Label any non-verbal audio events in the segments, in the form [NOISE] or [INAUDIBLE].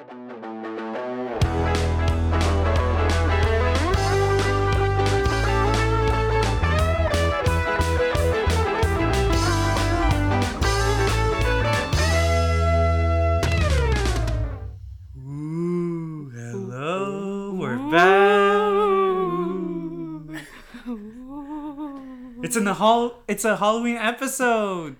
It's in the hall. It's a Halloween episode.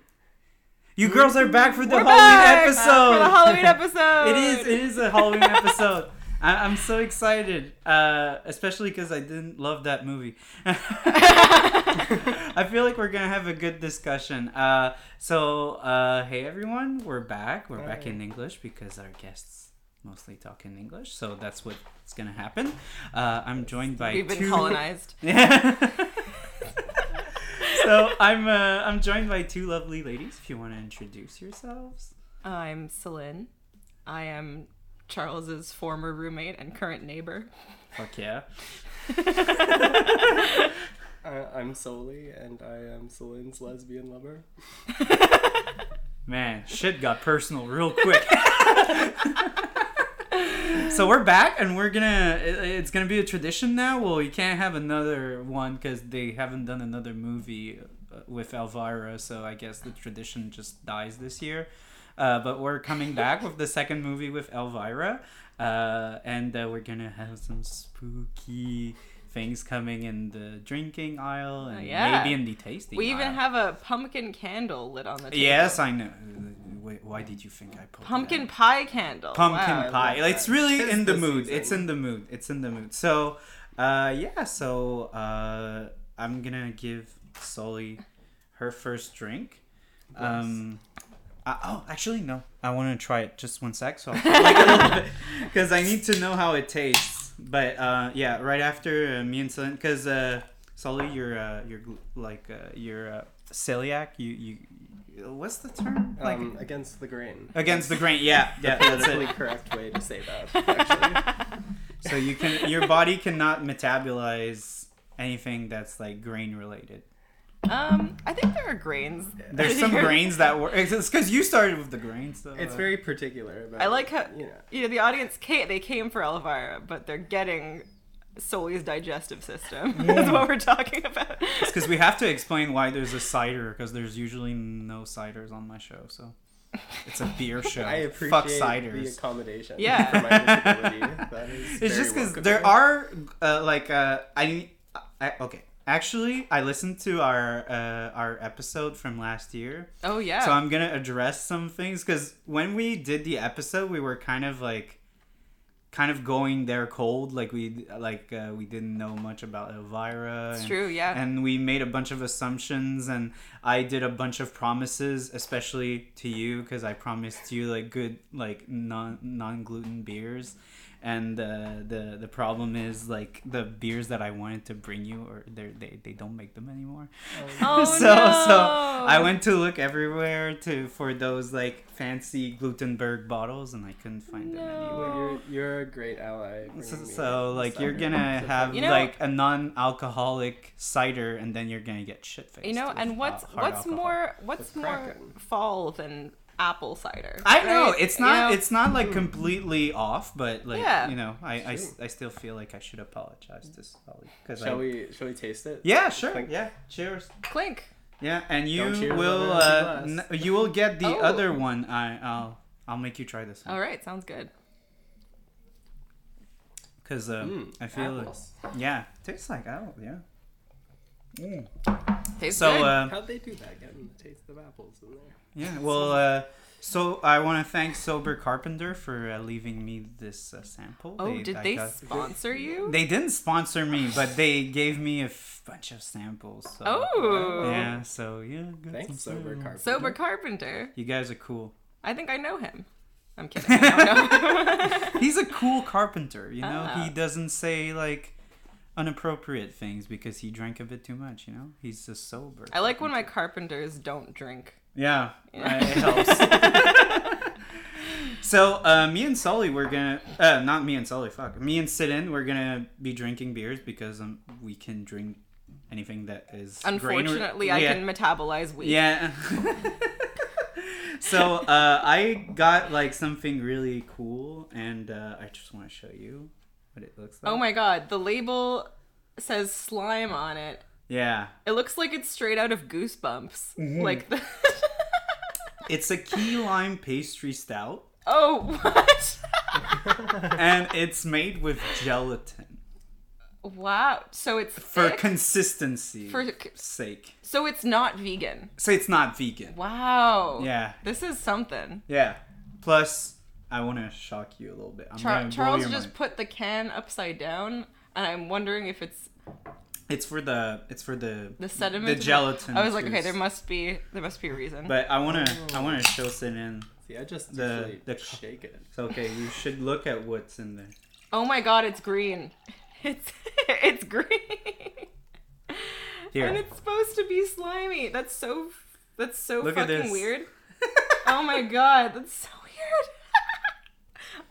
You girls are back for the We're Halloween back episode. for the Halloween [LAUGHS] episode. it is. It is a Halloween episode. I, I'm so excited, uh, especially because I didn't love that movie. [LAUGHS] [LAUGHS] I feel like we're gonna have a good discussion. Uh, so, uh, hey everyone, we're back. We're back in English because our guests mostly talk in English, so that's what's gonna happen. Uh, I'm joined by We've been two... colonized. Yeah. so I'm uh, I'm joined by two lovely ladies. If you want to introduce yourselves. I'm Celine. I am Charles's former roommate and current neighbor. Fuck yeah. [LAUGHS] I, I'm Soli, and I am Celine's lesbian lover. Man, shit got personal real quick. [LAUGHS] so we're back, and we're gonna. it- It's gonna be a tradition now. Well, you can't have another one because they haven't done another movie uh, with Elvira. So I guess the tradition just dies this year. Uh, but we're coming back with the second movie with Elvira, uh, and uh, we're gonna have some spooky things coming in the drinking aisle and yeah. maybe in the tasting. We even aisle. have a pumpkin candle lit on the table. Yes, I know. Wait, why did you think I put Pumpkin that? pie candle. pumpkin Wow. Pie? love It's really Tis in the the mood. season. It's in the mood. It's in the mood. So, uh, yeah. So, uh, I'm gonna give Sully her first drink. Um, I, oh, actually, no. I want to try it just one sec. So, I'll [LAUGHS] like a little bit because I need to know how it tastes. But uh, yeah, right after uh, me and Sully, because uh, Sully, you're uh, you're like uh, you're uh, celiac. You you what's the term? Like Um, against the grain. against the grain. Yeah, yeah. That's Politically it. correct way to say that, [LAUGHS] actually. So you can your body cannot metabolize anything that's like grain related. Um, I think there are grains. There's some [LAUGHS] grains that were. It's because you started with the grains, though. It's very particular. About, I like how you know. you know the audience came. They came for Elvira, but they're getting Soli's digestive system. [LAUGHS] That's what we're talking about. It's because we have to explain why there's a cider because there's usually no ciders on my show, so it's a beer show. [LAUGHS] I appreciate Fuck the ciders. accommodation Yeah. for my disability. That is It's very just because there are uh, like uh, I, I okay. Actually, I listened to our uh, our episode from last year, Oh yeah. So I'm gonna address some things because when we did the episode, we were kind of like, kind of going there cold. Like we like uh, we didn't know much about Elvira. it's and, true. Yeah. And we made a bunch of assumptions, and I did a bunch of promises, especially to you, because I promised you like good like non non gluten beers. And uh, the the problem is like the beers that I wanted to bring you, or they they they don't make them anymore oh [LAUGHS] so no. so I went to look everywhere to for those like fancy Glutenberg bottles and I couldn't find them No. anywhere. You're, you're a great ally. So, so like you're gonna have You know- like a non-alcoholic cider and then you're gonna get shit faced. You know, and what's what's more what's more fall than apple cider? I know right? it's You not know? it's not like completely off, but like Yeah. you know I, I, I still feel like I should apologize to Sully because Shall I, we? Shall we taste it? yeah sure Clink. yeah cheers clink. yeah and you will uh, n- you will get the Oh. other one I I'll I'll make you try this one. All right, sounds good. Because uh, Mm, I feel like, apples. yeah, tastes like apple, yeah. Mm. Tastes So good. uh, How'd they do that? Getting the taste of apples in there. Yeah, [LAUGHS] well, uh, so I want to thank Sober Carpenter for uh, leaving me this uh, sample. oh, did I they got- sponsor you? They didn't sponsor me, but they gave me a f- bunch of samples. So, oh. yeah. So yeah, got Thanks, some sober carpenter. Sober Carpenter. You guys are cool. I think I know him. I'm [LAUGHS] kidding. I don't know. [LAUGHS] He's a cool carpenter. You know, Ah. he doesn't say like inappropriate things because he drank a bit too much. You know, he's just sober. I like when my carpenters don't drink. Yeah, Yeah. it helps. [LAUGHS] so uh, me and Sully, we're gonna uh, not me and Sully. Fuck, me and Sidin, we're gonna be drinking beers because um, we can drink anything that is grain- Unfortunately, I yeah. can metabolize wheat. Yeah. [LAUGHS] so uh, I got like something really cool, and uh, I just want to show you what it looks like. Oh my god, the label says slime on it. Yeah, It looks like it's straight out of Goosebumps. Mm-hmm. Like the [LAUGHS] it's a key lime pastry stout, Oh, what? [LAUGHS] and it's made with gelatin wow. So it's for thick? consistency For- sake. So it's not vegan. So it's not vegan. Wow. Yeah, This is something. yeah. Plus, I want to shock you a little bit. I'm Char- Charles just mind. put the can upside down, and I'm wondering if it's It's for the. It's for the. the sediment. The gelatin I was like, okay, there must be there must be a reason. But I wanna. I oh. wanna show Sin See, I just The- usually the- shake it. So okay, you should look at what's in there. oh my god, it's green. [LAUGHS] It's [LAUGHS] it's green. Here. And it's supposed to be slimy. That's so that's so Look at fucking this. weird. [LAUGHS] oh my god, that's so weird.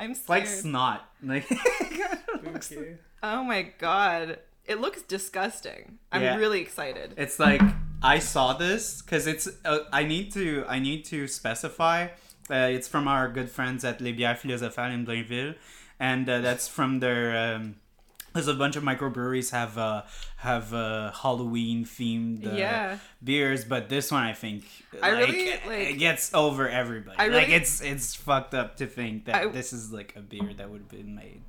I'm It's like snot. Like. it looks oh my god. It looks disgusting. I'm Yeah. really excited. It's like I saw this because it's. Uh, I need to. I need to specify. Uh, it's from our good friends at Les Bières Philosophales in Blainville, and uh, that's from their. Um, there's a bunch of microbreweries have uh, have uh, Halloween themed uh, Yeah. beers, but this one I think I like, really, it- like- it gets over everybody. I like it's it's fucked up to think that I- this is like a beer that would have been made.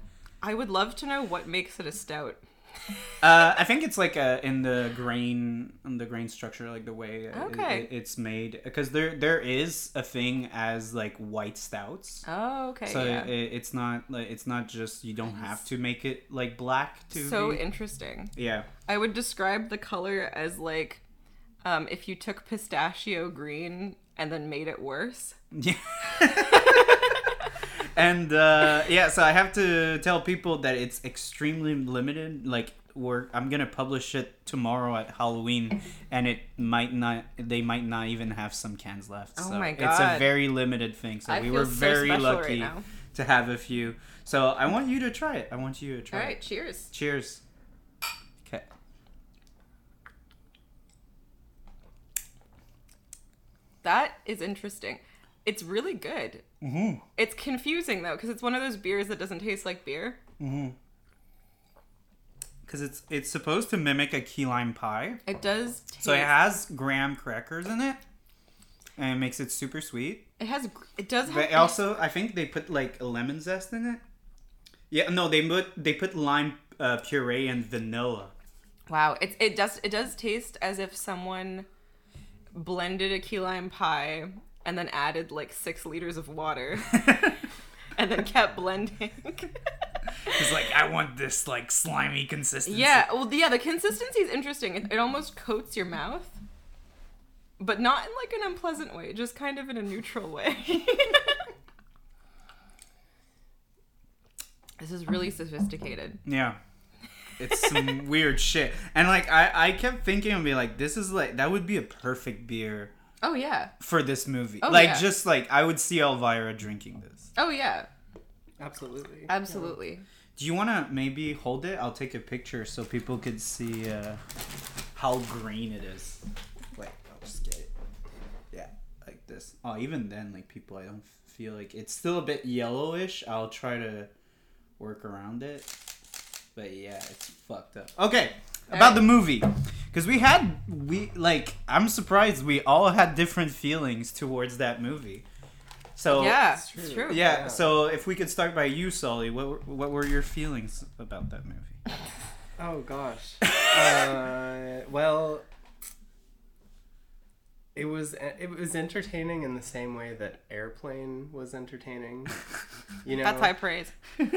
I would love to know what makes it a stout. Uh, I think it's like uh in the grain, in the grain structure, like the way uh, it- Okay. it- it's made. Because there there is a thing as like white stouts. Oh, okay. so yeah. it, it's not like it's not just you don't have to make it like black to so be- interesting. yeah I would describe the color as like um, if you took pistachio green and then made it worse. yeah [LAUGHS] [LAUGHS] and uh yeah so i have to tell people that it's extremely limited. Like we're i'm gonna publish it tomorrow at halloween [LAUGHS] and it might not they might not even have some cans left. Oh so my it's a very limited thing. So I we were so very special right lucky to have a few. So i want you to try it. I want you to try All right, it. cheers. cheers. Okay. That is interesting. It's really good. mm-hmm. It's confusing though because it's one of those beers that doesn't taste like beer. because it's it's supposed to mimic a key lime pie It does. Taste, so it has graham crackers in it and it makes it super sweet It has. It does have. But also, I think they put like a lemon zest in it. Yeah, no, they put they put lime uh, puree and vanilla. Wow. It it does it does taste as if someone blended a key lime pie and then added like six liters of water [LAUGHS] [LAUGHS] and then kept blending. [LAUGHS] It's like I want this like slimy consistency. Yeah, well, yeah, the consistency is interesting. It, it almost coats your mouth, but not in like an unpleasant way, just kind of in a neutral way. this is really sophisticated. Yeah. It's some weird shit. And like I, I kept thinking and be like, this is like that would be a perfect beer Oh yeah. for this movie. Oh, like yeah. just like I would see Elvira drinking this. Oh yeah. Absolutely. Absolutely. Do you wanna maybe hold it? I'll take a picture so people could see uh, how green it is. Wait, I'll just get it. Yeah, like this. Oh, even then, like people, I don't feel like it's still a bit yellowish. I'll try to work around it. But yeah, it's fucked up. Okay, about Alright. the movie, because we had we like I'm surprised we all had different feelings towards that movie. So yeah, it's it's true. true. yeah, Yeah. so if we could start by you, Sully, what were, what were your feelings about that movie? [LAUGHS] Oh gosh. [LAUGHS] uh, well, it was it was entertaining in the same way that Airplane was entertaining. You [LAUGHS] know. That's high praise. [LAUGHS]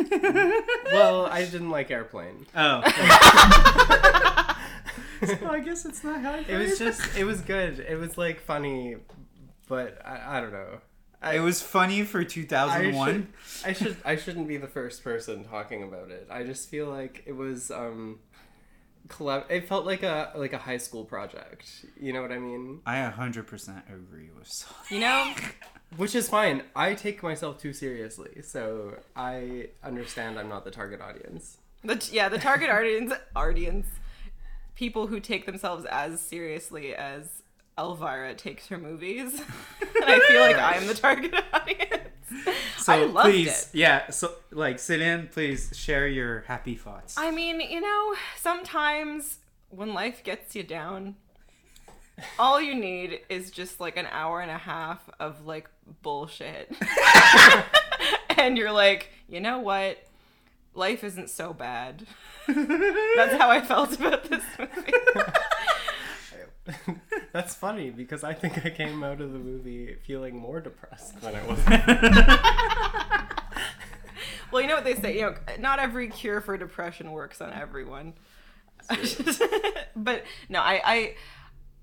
Well, I didn't like Airplane. Oh. [LAUGHS] so I guess it's not high praise. It was just it was good. It was like funny, but I, I don't know. It was funny for I 2001. should, I should I shouldn't be the first person talking about it. I just feel like it was um collab- it felt like a like a high school project. You know what I mean? I 100% agree with Sully. You know, [LAUGHS] Which is fine. I take myself too seriously, so I understand I'm not the target audience. the yeah, the target audience audience people who take themselves as seriously as Elvira takes her movies, [LAUGHS] and I feel like I'm the target [LAUGHS] audience. [LAUGHS] So please, it. yeah. So like, sit in. Please share your happy thoughts. I mean, you know, sometimes when life gets you down, all you need is just like an hour and a half of like bullshit. [LAUGHS] [LAUGHS] and you're like, you know what? Life isn't so bad. That's how I felt about this movie. [LAUGHS] That's funny because I think I came out of the movie feeling more depressed than I was. [LAUGHS] well, you know what they say, you know, not every cure for depression works on everyone. [LAUGHS] but no, I I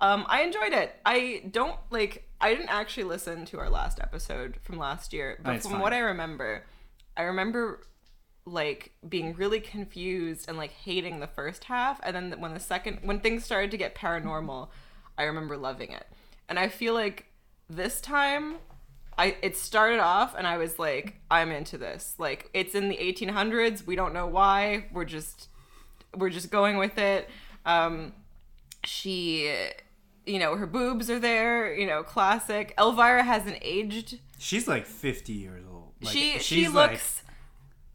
um I enjoyed it. I don't like I didn't actually listen to our last episode from last year, but That's from fine. what I remember, I remember like being really confused and like hating the first half and then when the second when things started to get paranormal, I remember loving it. And I feel like this time I it started off and I was like, I'm into this. Like it's in the 1800s. We don't know why. We're just we're just going with it. Um, she, you know, her boobs are there. You know, classic. Elvira hasn't aged. She's like fifty years old. Like, she she she's, like, looks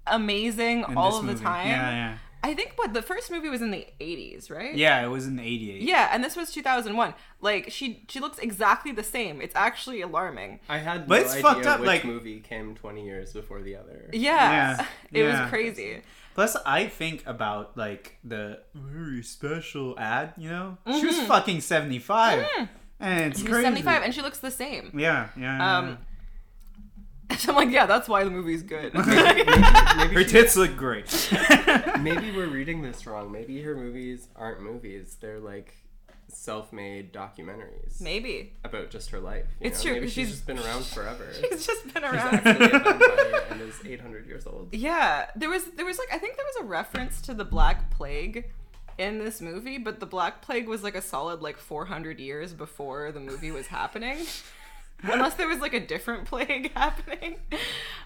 amazing in all this of the time. Yeah, yeah, I think what the first movie was in the 80s, right? yeah. It was in '88. Yeah, and this was 2001. Like she she looks exactly the same. It's actually alarming. I had But no it's idea fucked up, which like- movie came 20 years before the other. Yeah, Yeah, [LAUGHS] it yeah. was crazy. Plus, I think about like the very special ad. You know, she was fucking seventy-five, and it's She's crazy. 75 and she looks the same. yeah, yeah. Um, [LAUGHS] so I'm like, yeah, that's why the movie's good. [LAUGHS] [LAUGHS] Maybe, her she- tits look great. maybe we're reading this wrong. Maybe her movies aren't movies. They're like self-made documentaries Maybe about just her life. you It's know? true, Maybe she's, she's- just been around forever. she's just been around. actually a vampire and is 800 years old. Yeah, there was there was like I think there was a reference to the Black Plague in this movie, but the Black Plague was like a solid like 400 years before the movie was happening. Unless there was like a different [LAUGHS] plague happening.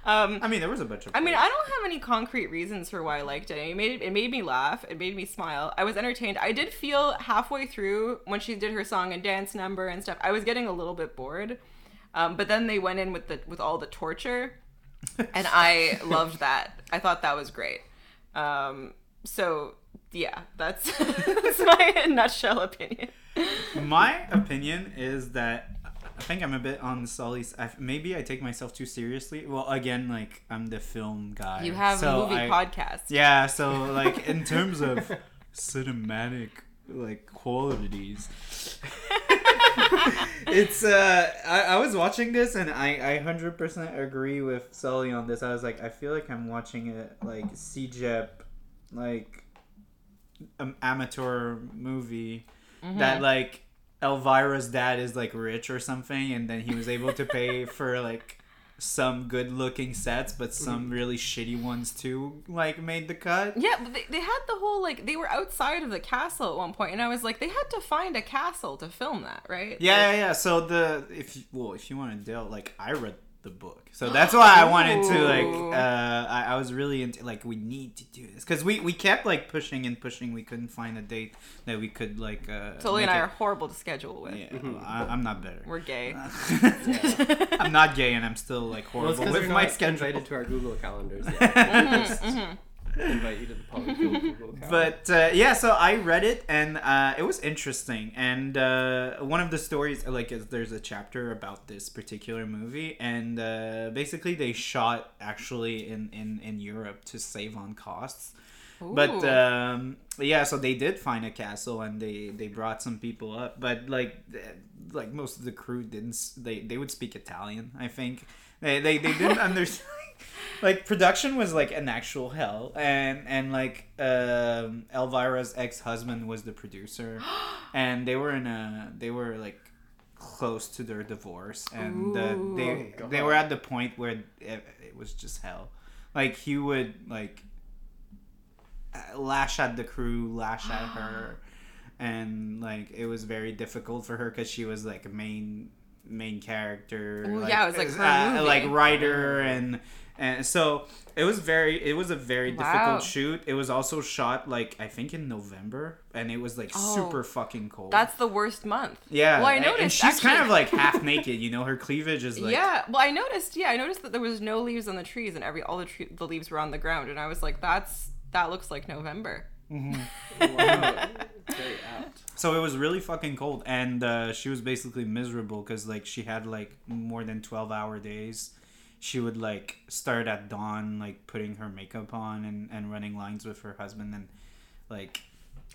Um, I mean, there was a bunch of. I mean, I don't have any concrete reasons for why I liked it. It made it made me laugh. It made me smile. I was entertained. I did feel halfway through when she did her song and dance number and stuff. I was getting a little bit bored, um, but then they went in with the with all the torture, and [LAUGHS] I loved that. I thought that was great. Um, so yeah, that's [LAUGHS] that's my nutshell opinion. My opinion is that I think I'm a bit on Sully's. I, maybe I take myself too seriously. Well, again, like I'm the film guy. You have so a movie I- podcast. Yeah, so like in terms of cinematic like qualities, [LAUGHS] it's uh I, I was watching this and I I hundred percent agree with Sully on this. I was like I feel like I'm watching it like CJEP like um, amateur movie Mm-hmm. that like Elvira's dad is like rich or something and then he was able to pay [LAUGHS] for like some good looking sets but some mm. really shitty ones too like made the cut. Yeah, but they, they had the whole like they were outside of the castle at one point, and I was like, they had to find a castle to film that, right? Yeah, yeah, yeah. So the if you, well, if you want to deal like I read the book, so that's why I wanted to like. Uh, I, I was really into like we need to do this because we we kept like pushing and pushing. We couldn't find a date that we could like. Uh, Sully and I it- are horrible to schedule with. Yeah, well, I, I'm not better. We're gay. [LAUGHS] I'm not gay and I'm still like horrible because with we're my not schedule. invited to our Google calendars yet. [LAUGHS] Just invite you to the Polyfield Google calendar. But uh, yeah, so I read it and uh, it was interesting. And uh, one of the stories, like, is there's a chapter about this particular movie, and uh, basically they shot actually in, in in Europe to save on costs. But um, yeah, so they did find a castle and they they brought some people up, but like like most of the crew didn't. They they would speak Italian, I think. They they, they didn't [LAUGHS] understand. Like production was like an actual hell, and and like um, Elvira's ex husband was the producer, [GASPS] and they were in a they were like close to their divorce, and uh, they Ooh. they were at the point where it, it was just hell. Like he would like uh, lash at the crew, lash at [GASPS] her, and like it was very difficult for her because she was like a main main character. Ooh, like, yeah, it was, like, her uh, movie. like writer and and so it was very it was a very Wow. difficult shoot. It was also shot like I think in November, and it was like Oh. super fucking cold. That's the worst month. yeah. Well, I noticed. and she's kind of like [LAUGHS] half naked. You know, her cleavage is like yeah. Well, I noticed. Yeah, I noticed that there was no leaves on the trees, and every all the tre- the leaves were on the ground, and I was like, "That's that looks like November." [LAUGHS] Wow. Very apt. So it was really fucking cold, and uh, she was basically miserable because like she had like more than twelve hour days. She would like start at dawn, like putting her makeup on and, and running lines with her husband, and like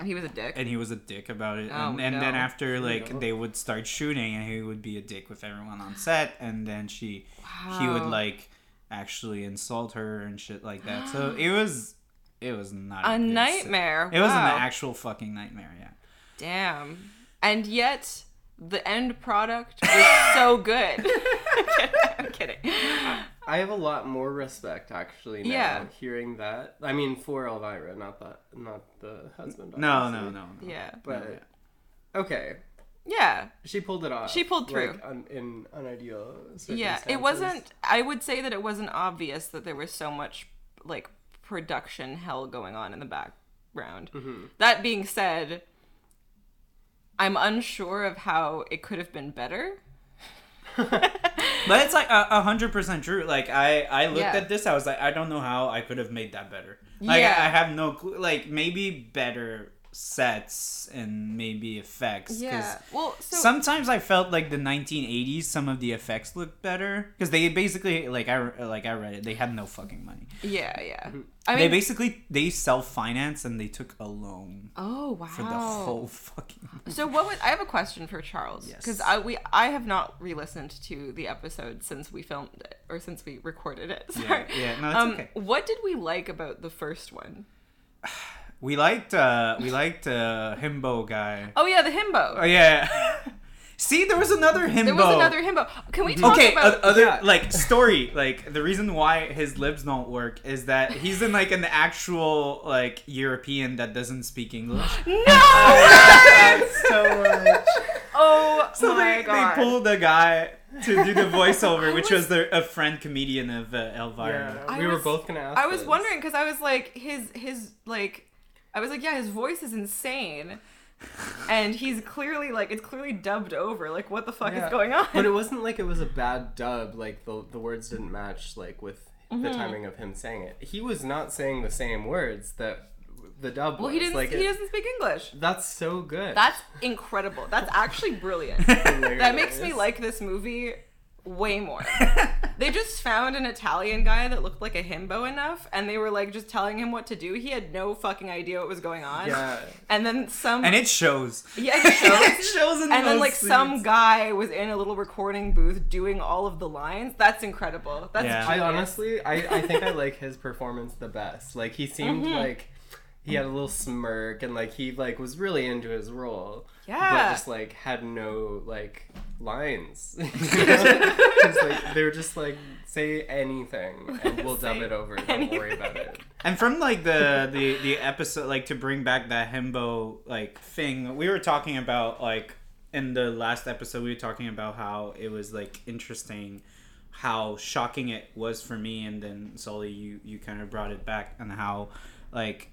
He was a dick. and he was a dick about it. Oh, and and then after like No. they would start shooting, and he would be a dick with everyone on set, and then she wow. he would like actually insult her and shit like that. So [GASPS] it was it was not a set. nightmare. It was an actual fucking nightmare. Yeah. Damn. And yet, the end product was so good. [LAUGHS] I'm kidding. I have a lot more respect actually now Yeah. hearing that. I mean for Elvira, not that not the husband. No, no, no, no. Yeah. But okay. Yeah. She pulled it off. She pulled through. like, un, in unideal Yeah. It wasn't, I would say that it wasn't obvious that there was so much, like, production hell going on in the background. Mm-hmm. That being said, I'm unsure of how it could have been better. But it's like a hundred percent true. Like I, I looked Yeah. at this, I was like, I don't know how I could have made that better. Like Yeah. I, I have no clue. Like maybe better sets and maybe effects. 'cause Well, so. Sometimes I felt like the 1980s, some of the effects looked better because they basically like I like I read it. They had no fucking money. yeah, yeah. I they basically they self finance and they took a loan oh, wow. for the whole fucking. [LAUGHS] So what would I have a question for Charles? Yes. Because I we I have not re-listened to the episode since we filmed it or since we recorded it. [LAUGHS] Sorry. yeah, no, it's um, okay. What did we like about the first one? [SIGHS] We liked uh we liked uh himbo guy. Oh yeah, the himbo. Oh yeah. [LAUGHS] See, there was another himbo. There was another himbo. Can we talk Okay, about? o- other Yeah. like story. Like the reason why his lips don't work is that he's in like an actual like European that doesn't speak English. no. That's so much. [LAUGHS] oh So my they, god. they pulled a guy to do the [LAUGHS] voiceover, which was the, a friend comedian of uh, Elvira. Yeah, I we were was- both gonna ask. I was this. wondering because I was like his his like I was like yeah his voice is insane. And he's clearly like it's clearly dubbed over. Like what the fuck Yeah. is going on? But it [LAUGHS] wasn't like it was a bad dub. Like the the words didn't match like with the Mm-hmm. timing of him saying it. He was not saying the same words that the dub well, was. he didn't. Like he it- doesn't speak English. That's so good. That's incredible. That's actually brilliant. [LAUGHS] that makes me like this movie way more. [LAUGHS] they just found an Italian guy that looked like a himbo enough, and they were like just telling him what to do. He had no fucking idea what was going on. Yeah. And then some. And it shows. yeah, [LAUGHS] it shows. it shows in and then those like some guy was in a little recording booth doing all of the lines. That's incredible. That's Yeah. I honestly, I, I think I like his performance the best. Like he seemed Mm-hmm. like he had a little smirk and like he like was really into his role. But Yeah. just like had no like lines. [LAUGHS] [LAUGHS] It's like, they were just like say anything and [LAUGHS] we'll dub it over. Don't worry about it. And from like the the the episode, like to bring back that himbo like thing, we were talking about like in the last episode, we were talking about how it was like interesting, how shocking it was for me, and then Sully, you you kind of brought it back, and how like.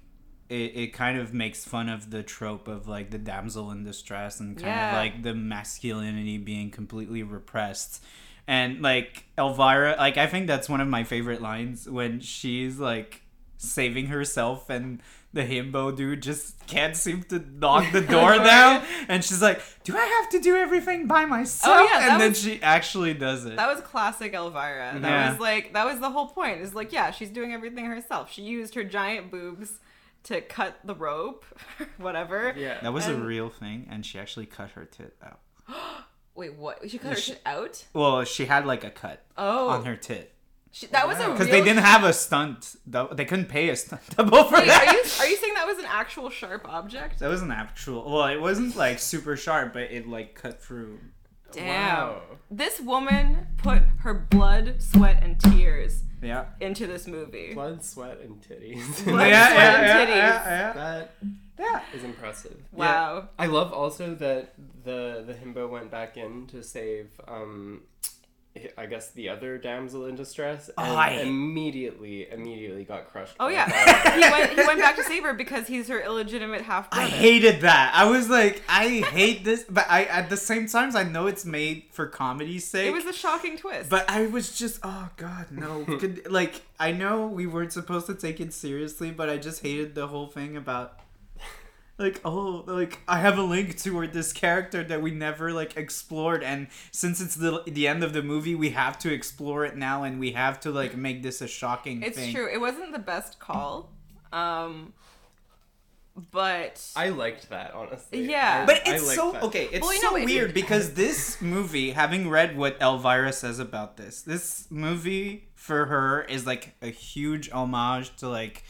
It, it kind of makes fun of the trope of like the damsel in distress and kind Yeah. of like the masculinity being completely repressed and like Elvira, like I think that's one of my favorite lines when she's like saving herself and the himbo dude just can't seem to knock the [LAUGHS] door down and she's like, "Do I have to do everything by myself?" Oh, yeah, and then was- she actually does it. That was classic Elvira. That Yeah. was like that was the whole point. Is like yeah, she's doing everything herself. She used her giant boobs to cut the rope, [LAUGHS] whatever. Yeah. That was a real thing and she actually cut her tit out. [GASPS] Wait, what? She cut her She- shit out? Well, she had like a cut Oh, on her tit she, that was a Wow. real. because they didn't have a stunt. dou- They couldn't pay a stunt [LAUGHS] double for Wait, that. are you are you saying that was an actual sharp object? That was an actual. Well, it wasn't like super sharp, but it like cut through. Damn. Wow. This woman put her blood, sweat, and tears Yeah. into this movie. Blood, sweat, and titties. Blood, yeah, sweat, yeah, and titties. yeah, yeah. that Yeah. is impressive. Wow. I love also that the the himbo went back in to save um I guess the other damsel in distress, Oh, and I- immediately, immediately got crushed. Oh yeah, [LAUGHS] he went he went back to save her because he's her illegitimate half brother. I hated that. I was like, I hate this, but I at the same times I know it's made for comedy's sake. It was a shocking twist. but I was just, oh god, no. [LAUGHS] Could, like, I know we weren't supposed to take it seriously, but I just hated the whole thing about, like, oh, like I have a link toward this character that we never like explored, and since it's the the end of the movie, we have to explore it now, and we have to like make this a shocking it's thing. true. It wasn't the best call. Um, but I liked that honestly. Yeah. I- But it's so that. okay. It's Well, so know, it- weird [LAUGHS] because this movie, having read what Elvira says about this, this movie for her is like a huge homage to like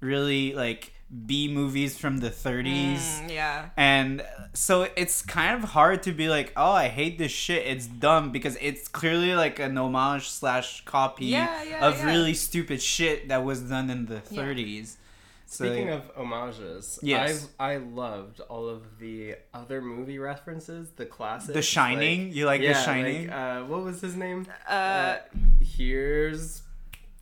really like B movies from the 30s. Mm, yeah. And so it's kind of hard to be like, oh, I hate this shit. It's dumb because it's clearly like an homage slash copy Yeah, yeah, of yeah. really stupid shit that was done in the 30s. So, Speaking of homages, Yes. I I loved all of the other movie references, the classics. The Shining? You like The Shining? Like, uh, what was his name? Uh, here's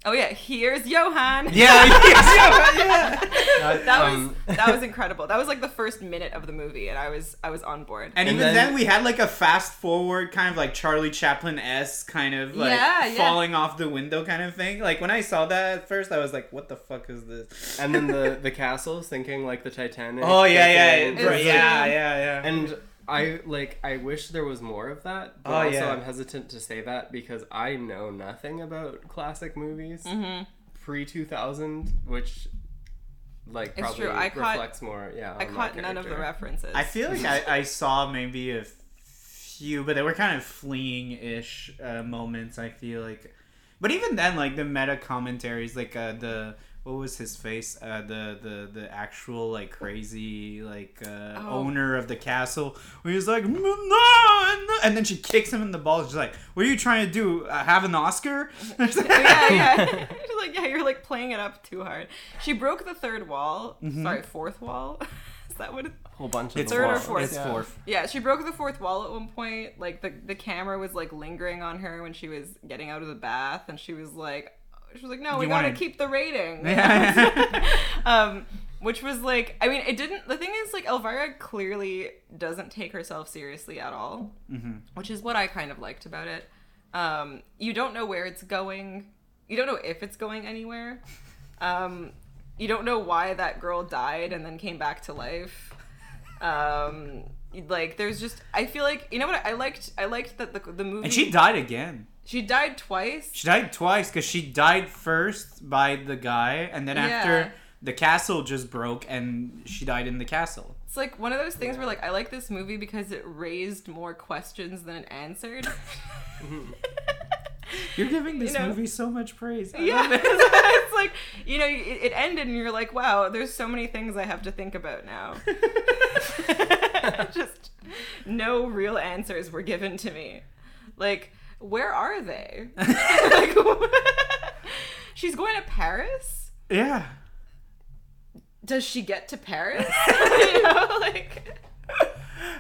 oh yeah. Here's Johnny. yeah, [LAUGHS] yeah, yeah. That was Um, that was incredible. That was like the first minute of the movie, and I was I was on board. And, And even then, then- we had like a fast forward kind of like Charlie Chaplin s kind of like Yeah, yeah. falling off the window kind of thing. Like when I saw that at first, I was like, "What the fuck is this?" and then the [LAUGHS] the castles thinking like the Titanic. oh yeah, yeah, yeah, yeah, yeah, yeah. And I like I wish there was more of that, but Oh, also yeah. I'm hesitant to say that because I know nothing about classic movies Mm-hmm. pre 2000, which like It's probably true, I caught- reflects more. Yeah, I caught none of the references. I feel like I, I saw maybe a few, but they were kind of fleeing ish uh, moments. I feel like, but even then, like the meta commentaries, like uh, the what was his face, uh, the the the actual like crazy like uh, Oh. owner of the castle, where he's like no, no," and then she kicks him in the balls. She's like, "What are you trying to do? Uh, have an Oscar?" [LAUGHS] [LAUGHS] yeah, yeah. She's like, yeah, you're like playing it up too hard. She broke the third wall. Mm-hmm. Sorry, fourth wall. [LAUGHS] Is that what? It, whole bunch of It's Third or fourth, It's Yeah. fourth. yeah, she broke the fourth wall at one point. Like the the camera was like lingering on her when she was getting out of the bath, and she was like, she was like, no, we You gotta keep the rating. Yeah. [LAUGHS] [LAUGHS] um, which was like, I mean, it didn't. The thing is, like, Elvira clearly doesn't take herself seriously at all, Mm-hmm. which is what I kind of liked about it. Um, you don't know where it's going. You don't know if it's going anywhere. Um, you don't know why that girl died and then came back to life. Um, like, there's just. I feel like you know what I liked. I liked that the the movie. and she died again. She died twice. She died twice because she died first by the guy, and then Yeah. after the castle just broke, and she died in the castle. It's like one of those things where like I like this movie because it raised more questions than it answered. [LAUGHS] [LAUGHS] You're giving this You know- movie so much praise. I yeah, it. [LAUGHS] it's like you know it, it ended and you're like, wow, there's so many things I have to think about now. Just no real answers were given to me. Like, where are they? [LAUGHS] like, [LAUGHS] she's going to Paris. yeah. Does she get to Paris? [LAUGHS] you know, like.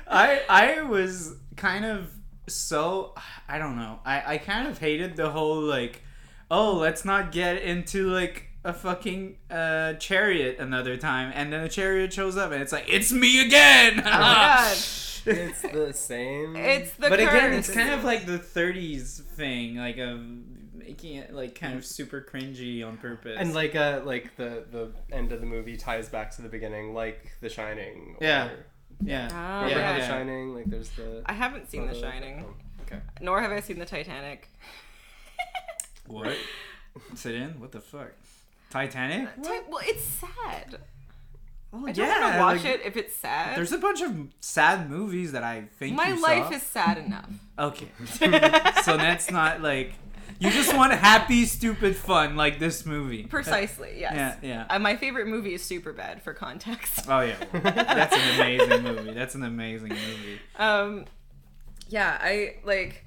I I was kind of so I don't know. I I kind of hated the whole like, oh, let's not get into like a fucking uh chariot another time, and then the chariot shows up, and it's like it's me again. Oh my god. It's the same. It's the but again, it's kind of like the '30s thing, like of making it like kind of super cringy on purpose. and like uh like the the end of the movie ties back to the beginning, like The Shining. or- Yeah. yeah, Oh, Remember how yeah. The Shining? Like there's the. I haven't seen The photo- Shining, oh, okay. nor have I seen The Titanic. What? Sit in? What the fuck? Titanic? Ti- Well, it's sad. Well, I don't want to watch like, it if it's sad. There's a bunch of sad movies that I think My life saw. is sad enough. okay. [LAUGHS] so that's not like you just want happy, stupid fun like this movie. Precisely, yes. Yeah, yeah. Uh, my favorite movie is Superbad for context. Oh yeah, [LAUGHS] that's an amazing movie. That's an amazing movie. Um, yeah, I like.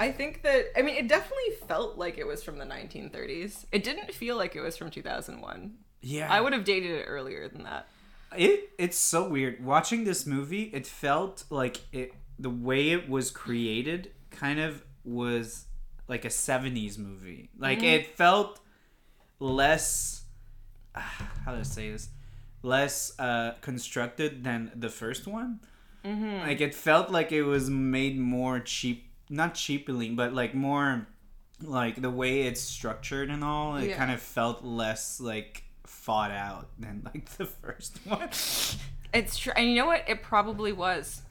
I think that I mean it definitely felt like it was from the 1930s. It didn't feel like it was from 2001. Yeah, I would have dated it earlier than that. It it's so weird watching this movie. It felt like it the way it was created kind of was like a 70s movie. Like Mm-hmm. it felt less how do I say this? Less uh constructed than the first one. Mm-hmm. Like it felt like it was made more cheap, not cheaply, but like more like the way it's structured and all. It Yeah. kind of felt less like thought out than like the first one. It's true, and you know what? It probably was,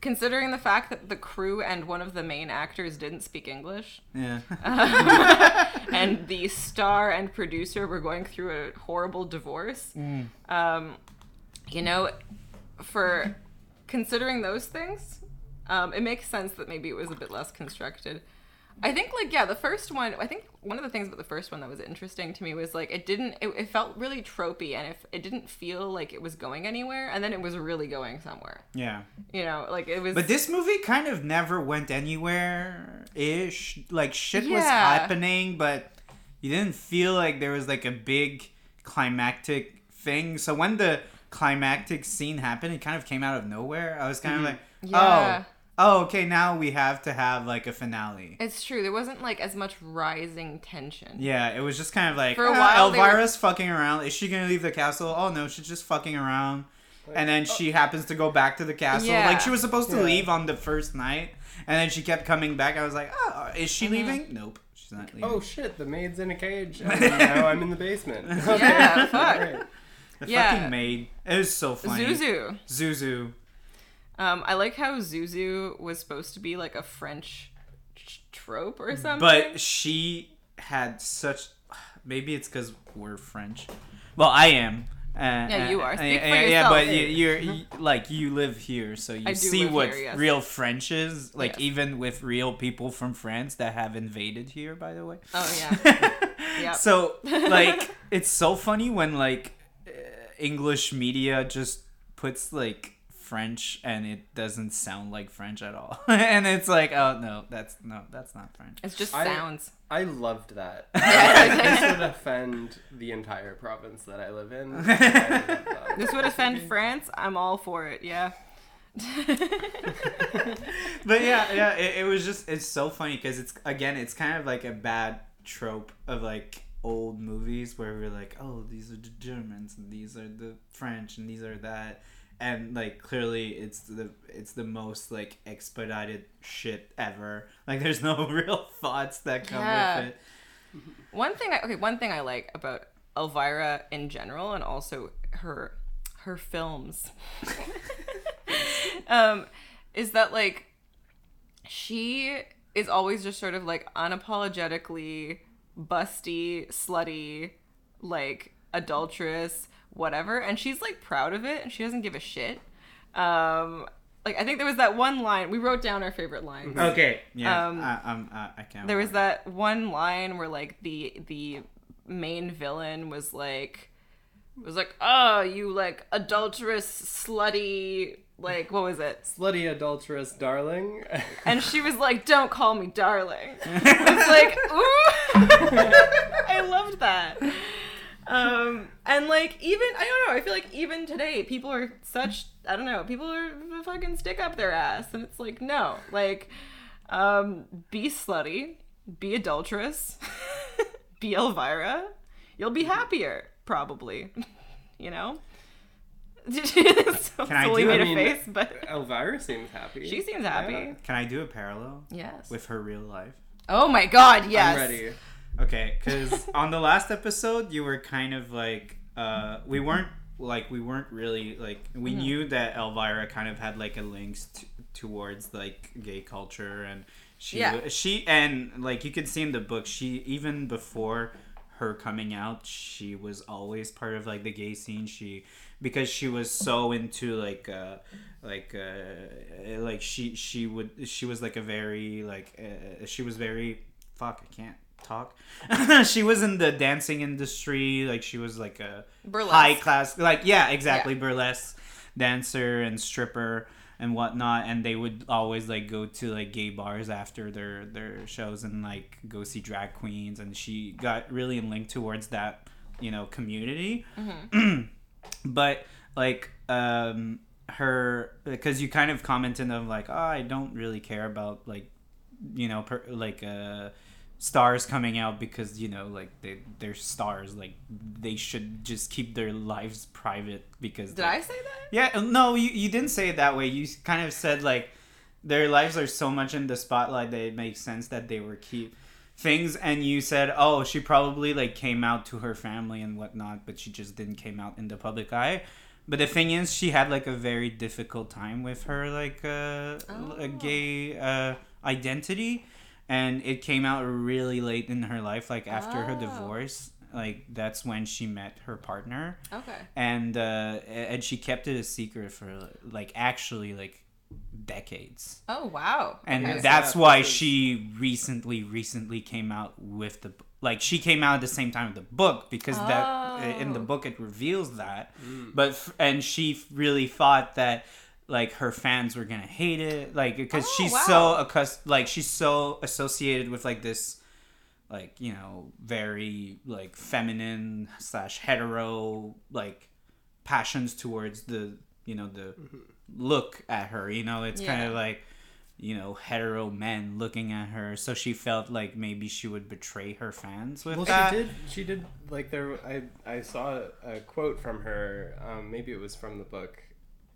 considering the fact that the crew and one of the main actors didn't speak English, yeah. [LAUGHS] and the star and producer were going through a horrible divorce. Um, you know, for considering those things, um, it makes sense that maybe it was a bit less constructed. I think, like, yeah, the first one. I think one of the things about the first one that was interesting to me was like it didn't. It, it felt really tropey, and if it didn't feel like it was going anywhere, and then it was really going somewhere. yeah. You know, like it was. But this movie kind of never went anywhere ish. Like shit was happening, but you didn't feel like there was like a big climactic thing. So when the climactic scene happened, it kind of came out of nowhere. I was kind of like, Mm-hmm. Yeah. Oh, okay, now we have to have like a finale. It's true. There wasn't like as much rising tension. Yeah, it was just kind of like For a "Ah, while, they were- Elvira's fucking around. Is she gonna leave the castle? Oh no, she's just fucking around. And then she happens to go back to the castle. Yeah. Like she was supposed to Yeah. leave on the first night, and then she kept coming back. I was like, oh, is she leaving? Nope, she's not leaving. Oh shit! The maid's in a cage, [LAUGHS] and now I'm in the basement. Yeah, [LAUGHS] fuck. Great. the yeah. fucking maid. It was so funny. Zuzu. Zuzu. Um, I like how Zuzu was supposed to be like a French trope or something. But she had such. Maybe it's because we're French. Well, I am. Uh, Yeah, you are. uh, Speak for yeah, yeah, but you, [LAUGHS] you're you, like you live here, so you see what here, yes. real French is. Like Yes. even with real people from France that have invaded here, by the way. oh yeah, [LAUGHS] Yep. So like [LAUGHS] it's so funny when like uh, English media just puts like French and it doesn't sound like French at all, [LAUGHS] and it's like oh no, that's no, that's not French. it's just I- sounds. I loved that. [LAUGHS] this would offend the entire province that I live in. [LAUGHS] I. This would offend France. I'm all for it. Yeah. but yeah, yeah, it, it was just it's so funny because it's again it's kind of like a bad trope of like old movies where we're like, oh, these are the Germans and these are the French and these are that, and like clearly it's the it's the most like expedited shit ever. Like there's no [LAUGHS] real thoughts that come Yeah. with it. One thing, I, okay, one thing I like about Elvira in general, and also her her films, [LAUGHS] um, is that like she is always just sort of like unapologetically busty, slutty, like adulterous, whatever, and she's like proud of it, and she doesn't give a shit. Um, like I think there was that one line we wrote down our favorite lines. Okay, yeah, Um, I, I'm, I, I can't. There was that one line where like the the main villain was like was like, "Oh, you like adulterous, slutty, like what was it?" Slutty adulterous darling. And she was like, "Don't call me darling." [LAUGHS] It's like, ooh, [LAUGHS] I loved that. Um, and like even I don't know, I feel like even today people are such I don't know, people are fucking stick up their ass, and it's like no, like, um, be slutty, be adulterous, [LAUGHS] be Elvira, you'll be happier probably, [LAUGHS] you know. [LAUGHS] so Can I do- made I a mean- face, but Elvira seems happy. she seems happy. Yeah. Can I do a parallel Yes. with her real life? Oh my god, yes. I'm ready. Okay, because [LAUGHS] on the last episode, you were kind of like, uh, we weren't like we weren't really like we knew that Elvira kind of had like a links t- towards like gay culture and she Yeah. she and like you can see in the book she even before her coming out she was always part of like the gay scene she because she was so into like uh like uh like she she would she was like a very like uh, she was very fuck i can't talk. [LAUGHS] She was in the dancing industry like she was like a Burlesque. high class like yeah exactly burlesque dancer and stripper and whatnot and they would always like go to like gay bars after their their shows and like go see drag queens and she got really linked towards that you know community. [CLEARS THROAT] But like um her because you kind of commented of like oh i don't really care about like you know per, like uh stars coming out because you know like they they're stars like they should just keep their lives private because Did like- I say that? yeah uh, no you, you didn't say it that way you kind of said like their lives are so much in the spotlight that it makes sense that they were keep things and you said oh she probably like came out to her family and whatnot but she just didn't came out in the public eye but the thing is she had like a very difficult time with her like uh, a Oh. gay uh, identity and it came out really late in her life like after her Oh. divorce like that's when she met her partner Okay. and uh and she kept it a secret for like actually like decades Oh wow. and Okay. that's Yeah, why this she recently recently came out with the like she came out at the same time with the book because that in the Oh. book it reveals that Mm. but and she really thought that like her fans were gonna hate it like because Oh, she's wow. so accustomed like she's so associated with like this like you know very like feminine slash hetero like passions towards the you know the look at her you know it's kind of like you know hetero men looking at her so she felt like maybe she would betray her fans with Well, that she did. She did. Like there, I I saw a quote from her. Um, maybe it was from the book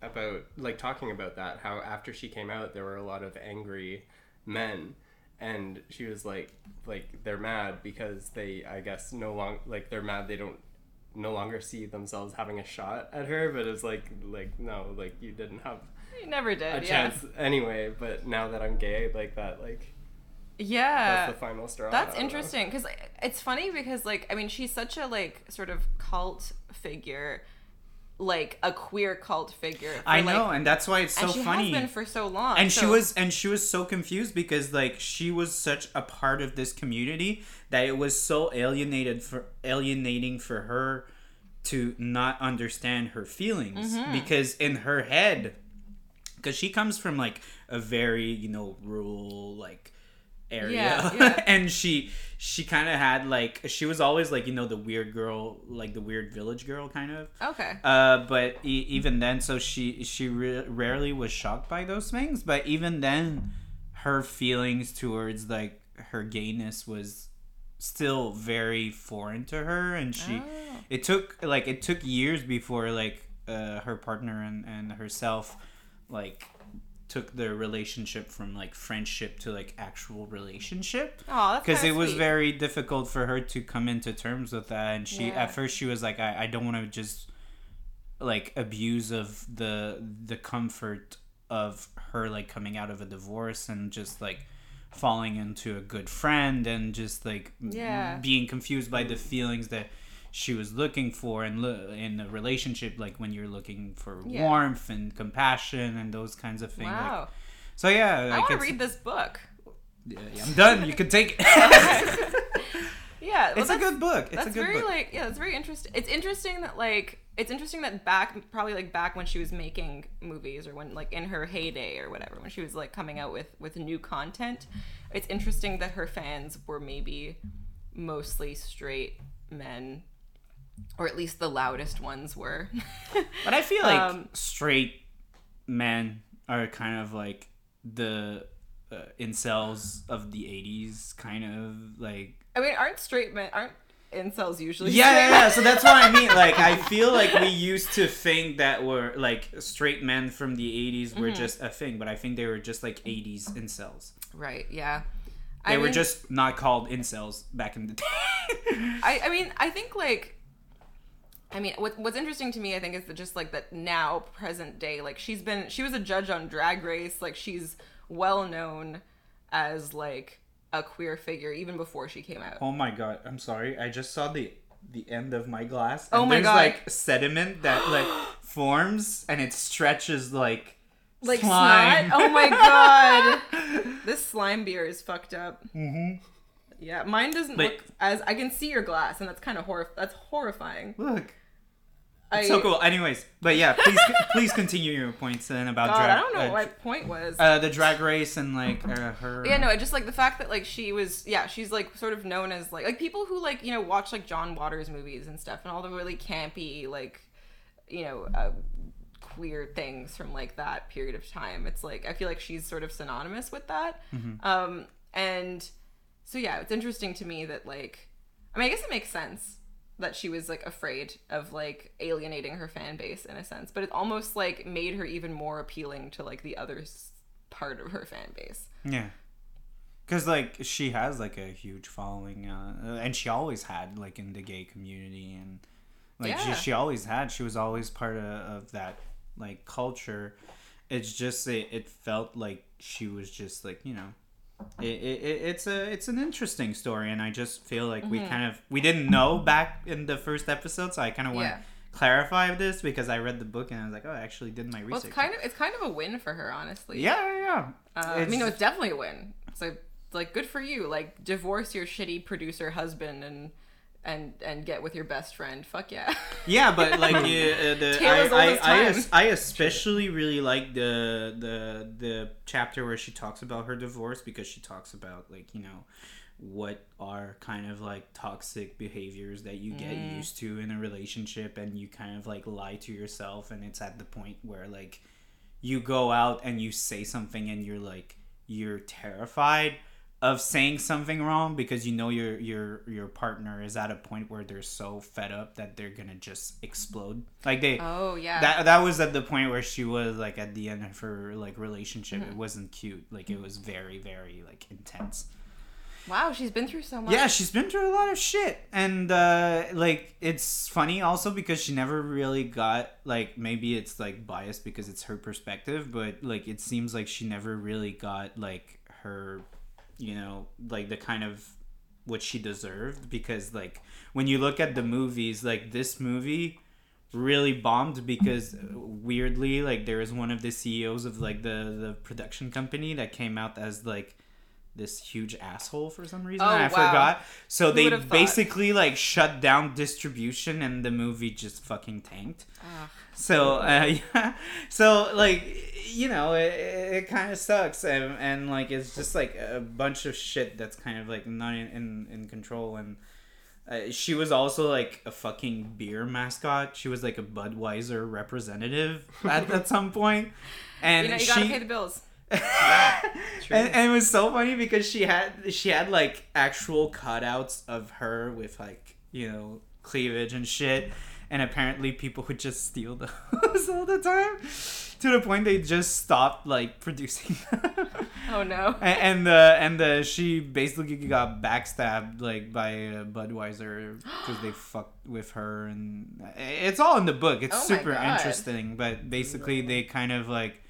about like talking about that. How after she came out, there were a lot of angry men, and she was like, like they're mad because they, I guess, no long like they're mad they don't no longer see themselves having a shot at her. But it's like like no, like you didn't have You never did. a yeah. chance anyway. But now that I'm gay, like that, like Yeah. that's the final straw. That's interesting because it's funny because like I mean she's such a like sort of cult figure, like a queer cult figure. i like- know and that's why it's so and she funny has been for so long. and she was and she was so confused because like she was such a part of this community that it was so alienated for alienating for her to not understand her feelings Mm-hmm. because in her head because she comes from like a very you know rural like area Yeah, [LAUGHS] yeah. and she she kind of had like she was always like you know the weird girl like the weird village girl kind of okay. uh, but e- even then, so she she re- rarely was shocked by those things. But even then, her feelings towards like her gayness was still very foreign to her, and she Oh. it took like it took years before like uh, her partner and and herself like took their relationship from like friendship to like actual relationship Oh, because it was sweet. very difficult for her to come into terms with that and she Yeah. at first she was like i, I don't want to just like abuse of the the comfort of her like coming out of a divorce and just like falling into a good friend and just like Yeah. being confused by the feelings that she was looking for in lo- in a relationship like when you're looking for Yeah. warmth and compassion and those kinds of things like- Wow. so yeah I like want to read this book. yeah, yeah, i'm done you can take it [LAUGHS] Yeah, well, [LAUGHS] it's a good book. It's that's a good very book. like yeah, it's very interesting. It's interesting that like it's interesting that back probably like back when she was making movies or when like in her heyday or whatever when she was like coming out with with new content, it's interesting that her fans were maybe mostly straight men or at least the loudest ones were. But I feel like Um, straight men are kind of like the uh, incels of the '80s, kind of like. I mean, aren't straight men aren't incels usually Yeah, straight yeah, yeah. So that's what I mean. [LAUGHS] Like, I feel like we used to think that were like straight men from the '80s were Mm-hmm. just a thing, but I think they were just like '80s incels. Right, yeah. They I were mean- just not called incels back in the [LAUGHS] day. I, I mean, I think like, I mean, what, what's interesting to me, I think, is that just like that now, present day, like she's been, she was a judge on Drag Race, like she's well known as like a queer figure even before she came out. Oh my god, I'm sorry. I just saw the the end of my glass. Oh my there's God. like sediment that like [GASPS] forms and it stretches like Like slime. snot. Oh my god, [LAUGHS] this slime beer is fucked up. Mhm. Yeah, mine doesn't But- look as I can see your glass, and that's kind of horrif- That's horrifying. Look. I, so cool. Anyways, but yeah, please [LAUGHS] please continue your points then about God, drag. I don't know uh, what my point was. uh, the drag race and like uh, her. Yeah, no, I just like the fact that like she was, yeah, she's like sort of known as like like people who like you know watch like John Waters movies and stuff and all the really campy like you know uh, queer things from like that period of time. It's like I feel like she's sort of synonymous with that, Mm-hmm. um, and so yeah, it's interesting to me that like, I mean, I guess it makes sense that she was like afraid of like alienating her fan base in a sense, but it almost like made her even more appealing to like the other part of her fan base. Yeah. Cause like she has like a huge following, uh, and she always had like in the gay community, and like Yeah. she she always had. She was always part of, of that like culture. It's just it, it felt like she was just like you know, it, it, it it's a it's an interesting story, and I just feel like Mm-hmm. we kind of we didn't know back in the first episode, so I kind of want Yeah. to clarify this because I read the book and I was like, oh, I actually did my Well, research. it's kind of it's kind of a win for her, honestly. yeah, yeah, yeah. Uh, I mean, no, it's definitely a win. So, like, good for you. Like, divorce your shitty producer husband and and and get with your best friend. Fuck yeah. Yeah, but like [LAUGHS] uh, the, Taylor's I, I, I, es- I especially really like the the the chapter where she talks about her divorce because she talks about like you know what are kind of like toxic behaviors that you get Mm. used to in a relationship and you kind of like lie to yourself and it's at the point where like you go out and you say something and you're like you're terrified of saying something wrong because you know your your your partner is at a point where they're so fed up that they're gonna just explode like they oh yeah. that that was at the point where she was like at the end of her like relationship Mm-hmm. it wasn't cute like it was very very like intense wow, she's been through so much. yeah, she's been through a lot of shit, and uh, like it's funny also because she never really got like maybe it's like biased because it's her perspective, but like it seems like she never really got like her, you know, like the kind of what she deserved because like when you look at the movies, like this movie really bombed because uh, weirdly like there was one of the CEOs of like the the production company that came out as like this huge asshole for some reason. Oh, I wow. forgot. So they basically like shut down distribution and the movie just fucking tanked. Ugh. So uh, [LAUGHS] yeah, so like you know it, it kind of sucks and, and like it's just like a bunch of shit that's kind of like not in in, in control and. Uh, she was also like a fucking beer mascot. She was like a Budweiser representative at, [LAUGHS] at some point, and you know, you she gotta pay the bills. [LAUGHS] and, and it was so funny because she had she had like actual cutouts of her with like you know cleavage and shit and apparently people would just steal those [LAUGHS] all the time to the point they just stopped like [LAUGHS] producing them. Oh no. and and uh, and uh, she basically got backstabbed like by uh, Budweiser because they [GASPS] fucked with her and it's all in the book. It's Oh super God. interesting, but basically they kind of like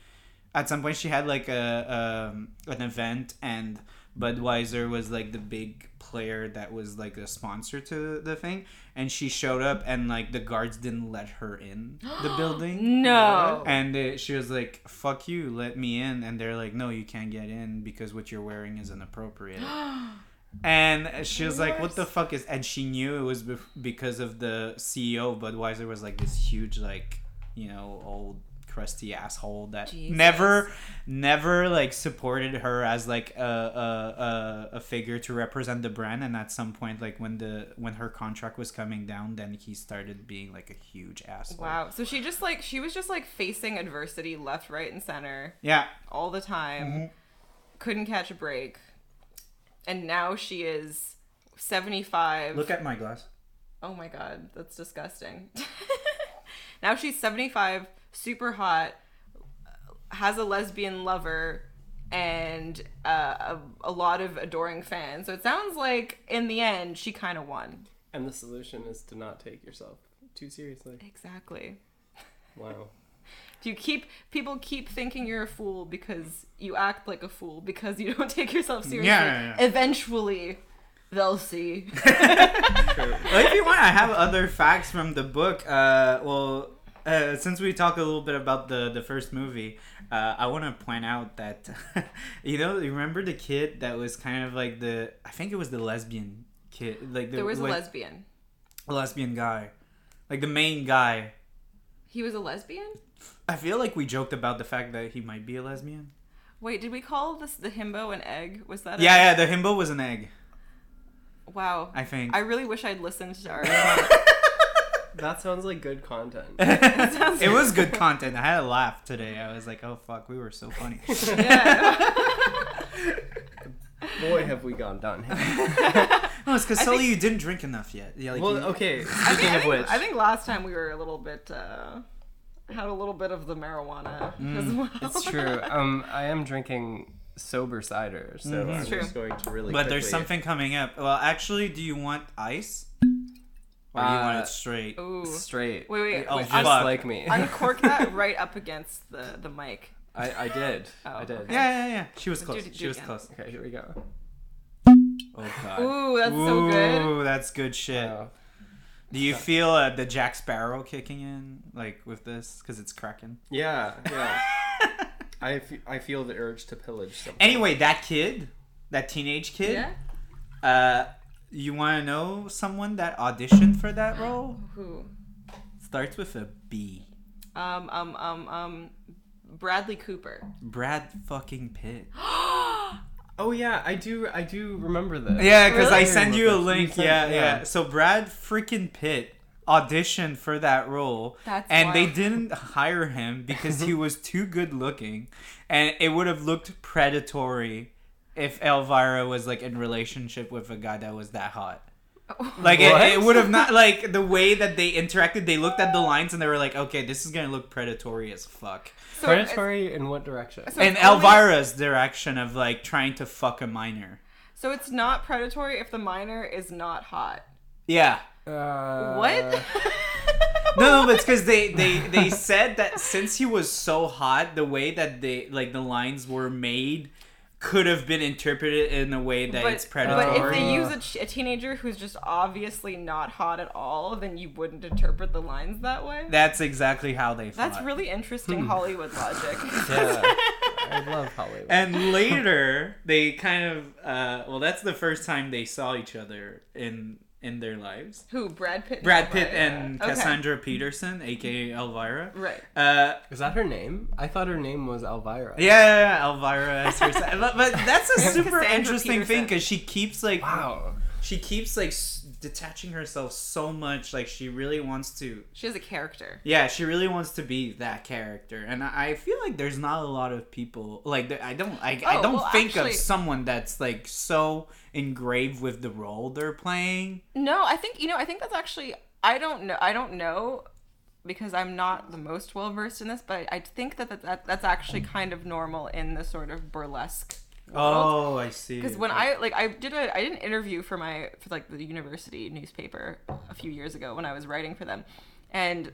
at some point she had like a um, an event and Budweiser was like the big player that was like a sponsor to the thing and she showed up and like the guards didn't let her in the [GASPS] building No. and uh, she was like, "Fuck you, let me in." And they're like, "No, you can't get in because what you're wearing is inappropriate." [GASPS] and she was like, "What the fuck is?" And she knew it was bef- because of the CEO of Budweiser was like this huge, like you know, old crusty asshole that Jesus. never, never like supported her as like a, a a a figure to represent the brand. And at some point, like when the when her contract was coming down, then he started being like a huge asshole. Wow. So she just like she was just like facing adversity left, right, and center Yeah. all the time. Mm-hmm. Couldn't catch a break. And now she is 75. Look at my glass. Oh my god, that's disgusting. [LAUGHS] now she's 75, super hot, has a lesbian lover, and uh, a, a lot of adoring fans. So it sounds like in the end she kind of won. And the solution is to not take yourself too seriously. Exactly. Wow. [LAUGHS] Do you keep people keep thinking you're a fool because you act like a fool because you [LAUGHS] don't take yourself seriously? yeah, yeah. Eventually, they'll see. [LAUGHS] Well, if you want, I have other facts from the book. Uh, well, uh, since we talked a little bit about the the first movie, uh, I want to point out that [LAUGHS] you know, you remember the kid that was kind of like the I think it was the lesbian kid, like the, There was a lesbian. a lesbian guy, like the main guy. He was a lesbian. I feel like we joked about the fact that he might be a lesbian. Wait, did we call this the himbo an egg? Was that? Yeah, yeah, the himbo was an egg. Wow. I think. I really wish I'd listened to our. [LAUGHS] [LAUGHS] That sounds like good content. [LAUGHS] sounds- it was good [LAUGHS] content. I had a laugh today. I was like, "Oh fuck, we were so funny." [LAUGHS] yeah. boy, have we gone downhill. No, it's because I Sully, think- you didn't drink enough yet. Yeah, like well, you- okay. I Speaking think, of which, I think last time we were a little bit uh, had a little bit of the marijuana as well. it's true. Um, I am drinking sober cider, so I'm True. just going to really. But there's something coming up. Well, actually, do you want ice? Or do you want Uh, it straight? Ooh. straight. Wait, wait, Oh, wait. just fuck. un- like me. uncork [LAUGHS] that right up against the the mic. I, I did. [LAUGHS] Oh, I did. okay. Yeah, yeah, yeah. She was close. it- do she was again. close. Okay, here we go. [LAUGHS] Oh god. Ooh, that's so good. Ooh, that's good shit. Wow. Do you feel uh, the Jack Sparrow kicking in, like with this, because it's cracking? Yeah, yeah. I, f- I feel the urge to pillage something. Anyway, that kid, that teenage kid, Yeah. uh, you want to know someone that auditioned for that role? Who? Starts with a B. Um, um, um, um, Bradley Cooper. Brad fucking Pitt. [GASPS] Oh yeah, I do. I do remember this. Yeah, because I Really? send you a link. sent- Yeah, yeah, yeah. So Brad freaking Pitt auditioned for that role, That's and they didn't hire him because he [LAUGHS] was too good looking, and it would have looked predatory if Elvira was like in relationship with a guy that was that hot. [LAUGHS] Like it, it would have not like the way that they interacted. They looked at the lines and they were like, "Okay, this is gonna look predatory as fuck." So Predatory in what direction? So and it's only- Elvira's direction of like trying to fuck a minor. So it's not predatory if the minor is not hot. Yeah. Uh, What? [LAUGHS] No, no, but it's because they they they said that since he was so hot, the way that they like the lines were made could have been interpreted in a way that it's predatory. But if they use a, ch- a teenager who's just obviously not hot at all, then you wouldn't interpret the lines that way. That's exactly how they thought. That's really interesting Hollywood logic. Yeah, [LAUGHS] I love Hollywood. And later, they kind of uh, well, that's the first time they saw each other in in their lives. Who? Brad Pitt. and Brad Pitt Elvira? and Okay. Cassandra Peterson, aka Elvira. Right. Uh, Is that her name? I thought her name was Elvira. yeah, yeah, yeah, Elvira. As her, [LAUGHS] but, but that's a super Cassandra interesting thing because she keeps like Wow. she keeps like s- detaching herself so much like she really wants to She has a character. yeah she really wants to be that character and i, I feel like there's not a lot of people like i don't i, I Oh, don't well, think actually- of someone that's like so engraved with the role they're playing No, I think you know. I think that's actually. I don't know. I don't know because I'm not the most well versed in this, but I, I think that, that that that's actually kind of normal in the sort of burlesque. Oh i see. Because when I like I did a I did an interview for my for like the university newspaper a few years ago when I was writing for them, and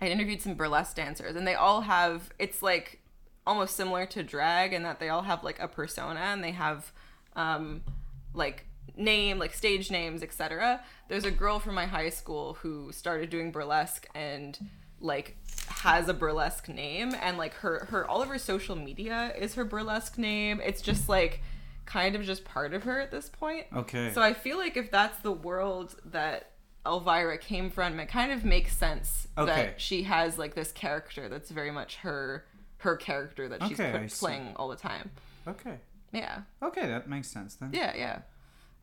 I interviewed some burlesque dancers and they all have it's like almost similar to drag in that they all have like a persona and they have um like name like stage names etc. There's a girl from my high school who started doing burlesque and like has a burlesque name and like her her all of her social media is her burlesque name. It's just like kind of just part of her at this point. okay So I feel like if that's the world that Elvira came from, it kind of makes sense Okay. that she has like this character that's very much her her character that she's Okay, put- playing all the time. okay Yeah. okay that makes sense then Yeah, yeah.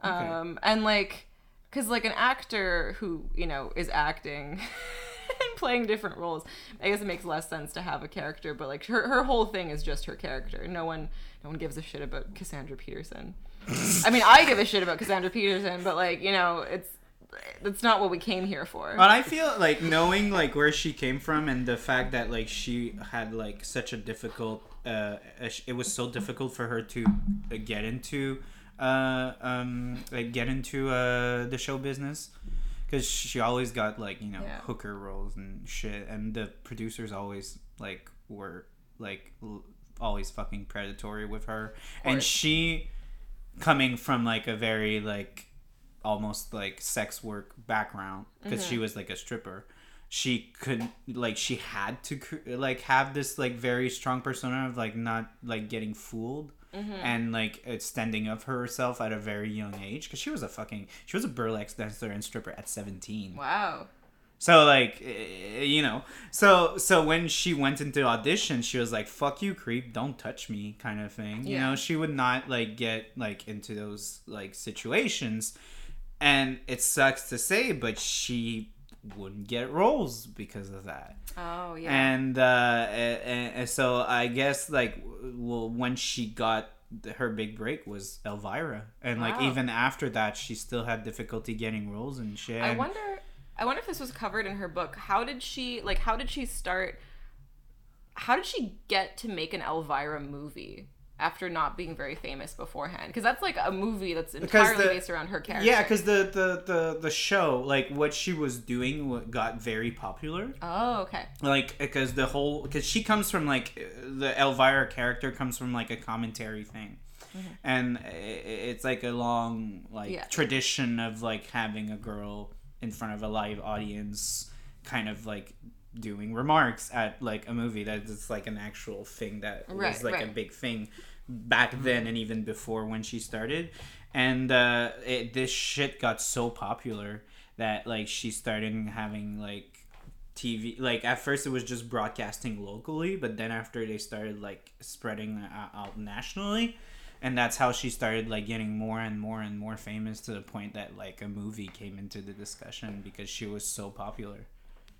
Okay. Um and like cuz like an actor who, you know, is acting [LAUGHS] playing different roles, I guess it makes less sense to have a character, but like her her whole thing is just her character. No one no one gives a shit about Cassandra Peterson. [LAUGHS] I mean, I give a shit about Cassandra Peterson, but like, you know, it's that's not what we came here for. But I feel like knowing like where she came from and the fact that like she had like such a difficult, uh, it was so difficult for her to uh, get into, uh, um, like get into uh the show business, because she always got like you know Yeah. hooker roles and shit, and the producers always like were like l- always fucking predatory with her, and she coming from like a very like almost like sex work background because she mm-hmm. was like a stripper she couldn't like she had to like have this like very strong persona of like not like getting fooled and like extending of herself at a very young age because she was a fucking she was a burlesque dancer and stripper at 17 wow. so like eh, you know so so when she went into audition she was like fuck you creep don't touch me kind of thing you know? She would not like get like into those like situations and it sucks to say but she wouldn't get roles because of that Oh, yeah. and uh and, and so i guess like well when she got her big break was Elvira, and like Wow. even after that, she still had difficulty getting roles and shit. I wonder. I wonder if this was covered in her book. How did she like? How did she start? How did she get to make an Elvira movie after not being very famous beforehand? Because that's like a movie that's entirely the- based around her character. Yeah, because the, the the the show, like what she was doing, got very popular. Oh, okay. Like because the whole because she comes from like the Elvira character comes from like a commentary thing. Mm-hmm. And i- i- it's like a long like Yeah. tradition of like having a girl in front of a live audience, kind of like doing remarks at like a movie that is like an actual thing that Right, was like a big thing back then and even before when she started. And uh it, this shit got so popular that like she started having like tv like at first it was just broadcasting locally but then after they started like spreading uh, out nationally and that's how she started like getting more and more and more famous to the point that like a movie came into the discussion because she was so popular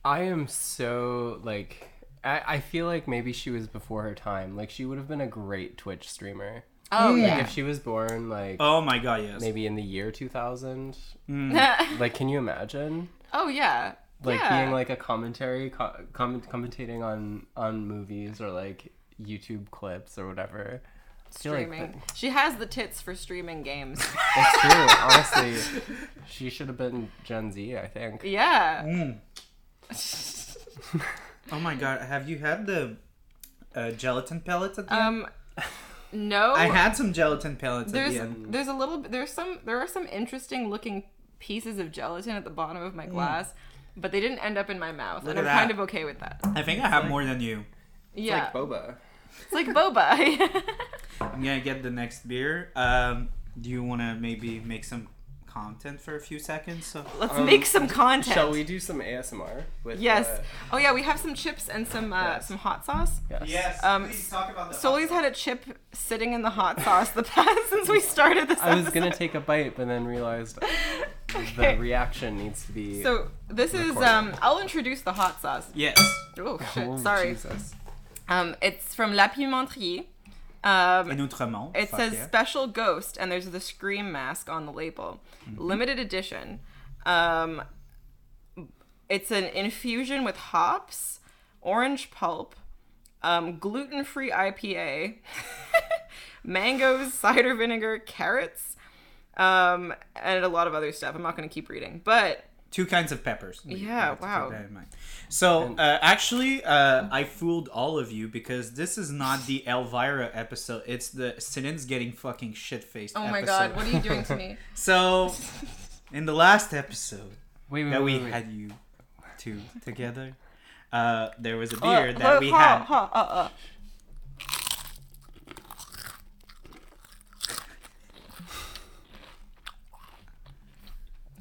I am so like I, I feel like maybe she was before her time. Like she would have been a great Twitch streamer. Oh Like yeah. if she was born like oh my god yes maybe in the year 2000. Mm. [LAUGHS] Like can you imagine? oh yeah. Like yeah. being like a commentary co- comment commentating on on movies or like YouTube clips or whatever. I feel like streaming. that- she has the tits for streaming games. It's true. [LAUGHS] Honestly, she should have been Gen Z. I think. yeah. Mm. [LAUGHS] oh my god have you had the uh, gelatin pellets at the end? Um. No. I had some gelatin pellets at there's the end. there's a little there's some there are some interesting looking pieces of gelatin at the bottom of my glass, but they didn't end up in my mouth, Mm. Look and I'm that. kind of okay with that. I think I have more than you. Yeah, It's Like boba. it's like boba. [LAUGHS] I'm gonna get the next beer. Um, do you want to maybe make some content for a few seconds? So Let's Um, make some content. Shall we do some ASMR with? Yes. uh, Oh yeah, we have some chips and some uh, Yes. some hot sauce. yes. Um, please talk about the. Soli's had a chip sitting in the hot sauce the [LAUGHS] past since we started this. I was gonna take a bite, but then realized [LAUGHS] Okay. the reaction needs to be. So this is um. I'll introduce the hot sauce. Yes. Oh shit! Oh, Sorry. Jesus. Um, it's from La Pimenterie. Um, In Outremont. It says yeah. special ghost, and there's the scream mask on the label. Mm-hmm. Limited edition. Um, it's an infusion with hops, orange pulp, um, gluten free IPA, [LAUGHS] mangoes, cider vinegar, carrots, um, and a lot of other stuff. I'm not going to keep reading, but two kinds of peppers. We- we Yeah, have to keep wow. that in mind. So uh, actually, uh, I fooled all of you because this is not the Elvira episode. It's the Sinins getting fucking shit faced. oh my god, what are you doing to me? [LAUGHS] So, in the last episode Wait, wait, that we wait, wait. had you two together, uh, there was a Uh, beer that we uh, had. uh,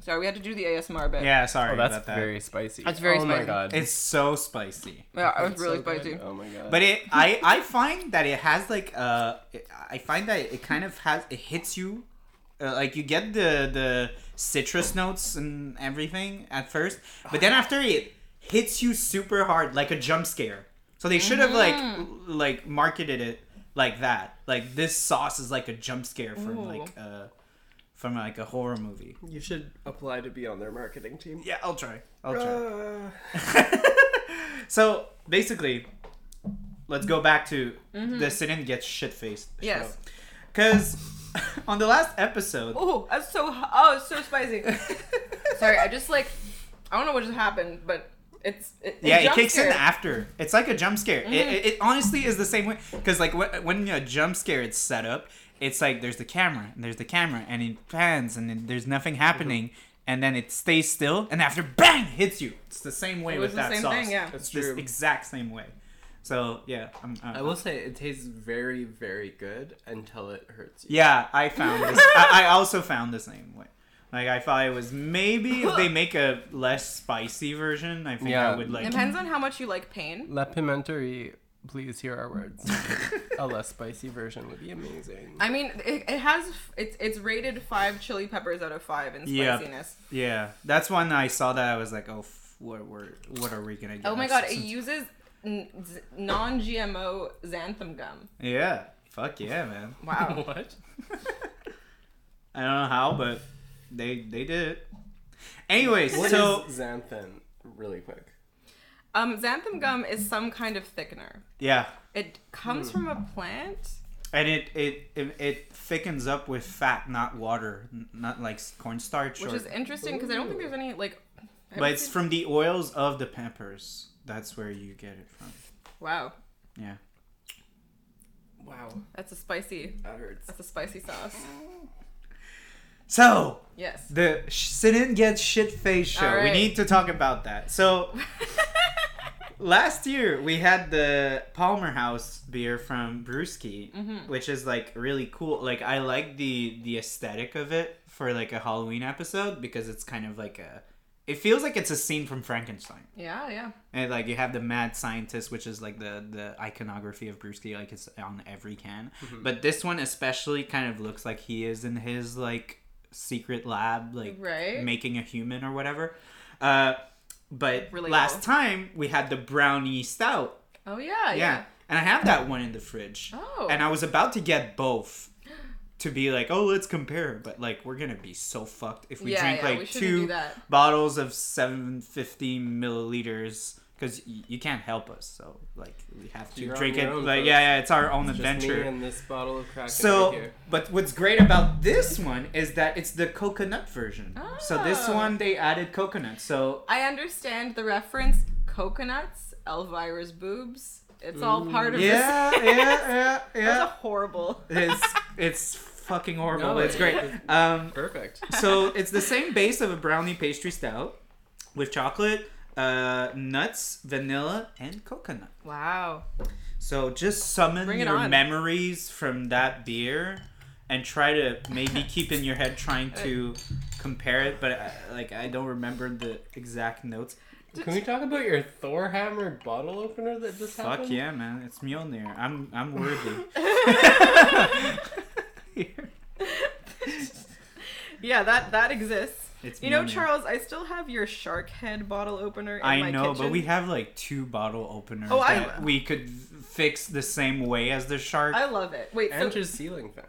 Sorry, we had to do the ASMR bit. Yeah, sorry Oh, that's about that. very spicy. That's very oh my spicy. god. It's so spicy. Yeah, it was It's really so good. spicy. Oh my god. But it, I, I find that it has like, uh, it- I find that it kind of has, it hits you, uh, like you get the the citrus notes and everything at first, but then after it hits you super hard, like a jump scare. So they should have like, like marketed it like that. Like this sauce is like a jump scare from Ooh. like, uh, from like a horror movie. you should apply to be on their marketing team. Yeah, I'll try. I'll try. Uh, [LAUGHS] so basically, let's go back to the Sinin gets shit faced. Yes. Because [LAUGHS] on the last episode, Oh, that's so oh, it's so spicy. [LAUGHS] Sorry, I just like I don't know what just happened, but it's it, yeah, it jump kicks in after. It's like a jump scare. It, Mm-hmm. it, it honestly is the same way. Because like when, when a jump scare it's set up, it's like there's the camera and there's the camera and it pans and then there's nothing happening. Mm-hmm. And then it stays still, and after bang hits you. It's the same way It with the that same sauce. thing, yeah. it's the true. exact same way. So yeah, I'm, uh, I will say it tastes very, very good until it hurts you. Yeah, I found this. I, I also found the same way. Like I thought it was maybe if they make a less spicy version, I think Yeah. I would like. It depends on how much you like pain. La Pimenterie, please hear our words. [LAUGHS] a less spicy version would be amazing. I mean, it, it has it's it's rated five chili peppers out of five in Yep. spiciness. Yeah, that's when I saw that I was like, oh, f- what what what are we gonna get? Oh my god, it uses n- z- non-GMO xanthan gum. Yeah, Fuck yeah, man. Wow. [LAUGHS] what? I don't know how, but they they did it. Anyways, What so is xanthan? Really quick. Um, xanthan gum is some kind of thickener. yeah, It comes from a plant. and it, it it it thickens up with fat, not water, not like cornstarch. Which or, is interesting because I don't think there's any like. I but it's seen- from the oils of the peppers. That's where you get it from. wow, Yeah. Wow. that's a spicy. That hurts. That's a spicy sauce. [LAUGHS] So Yes. the sh- sit in get shit face show. All We need to talk about that. So [LAUGHS] last year we had the Palmer House beer from Brewski, Mm-hmm. which is like really cool. Like I like the the aesthetic of it for like a Halloween episode because it's kind of like a. It feels like it's a scene from Frankenstein, yeah, yeah. and like you have the mad scientist, which is like the the iconography of Brewski, like it's on every can. But this one especially kind of looks like he is in his like secret lab, like Right. making a human or whatever. Uh, but Really last cool. time we had the brownie stout. Oh yeah, Yeah. yeah. And I have that one in the fridge. Oh. And I was about to get both to be like, oh, let's compare. But like, we're to be so fucked if we Yeah, drink yeah, like shouldn't two bottles of 750 milliliters. Because y- you can't help us, so like we have to You're on drink it. your own, Like folks. yeah, yeah, it's our own Just adventure. me and this bottle of Kraken So, right here. but what's great about this one is that it's the coconut version. So this Oh. one they added coconut. So I understand the reference. Coconuts, Elvira's boobs. It's all part of yeah, this. yeah, yeah, [LAUGHS] That's a yeah. horrible. It's [LAUGHS] it's fucking horrible. No, it's it- great. Um, Perfect. so it's the same base of a brownie pastry stout with chocolate, uh, nuts, vanilla, and coconut. Wow. So just summon Bring it your on. memories from that beer and try to maybe [LAUGHS] keep in your head trying to compare it, but uh, like I don't remember the exact notes. Can we talk about your Thor hammer bottle opener that just happened? Fuck happened? yeah, man! It's Mjolnir. I'm I'm worthy. [LAUGHS] [LAUGHS] Yeah, that that exists. It's You know, Mjolnir. Charles, I still have your shark head bottle opener in I my know, kitchen. but we have like two bottle openers Oh, I- that we could fix the same way as the shark. I love it. Wait, so And your ceiling fan.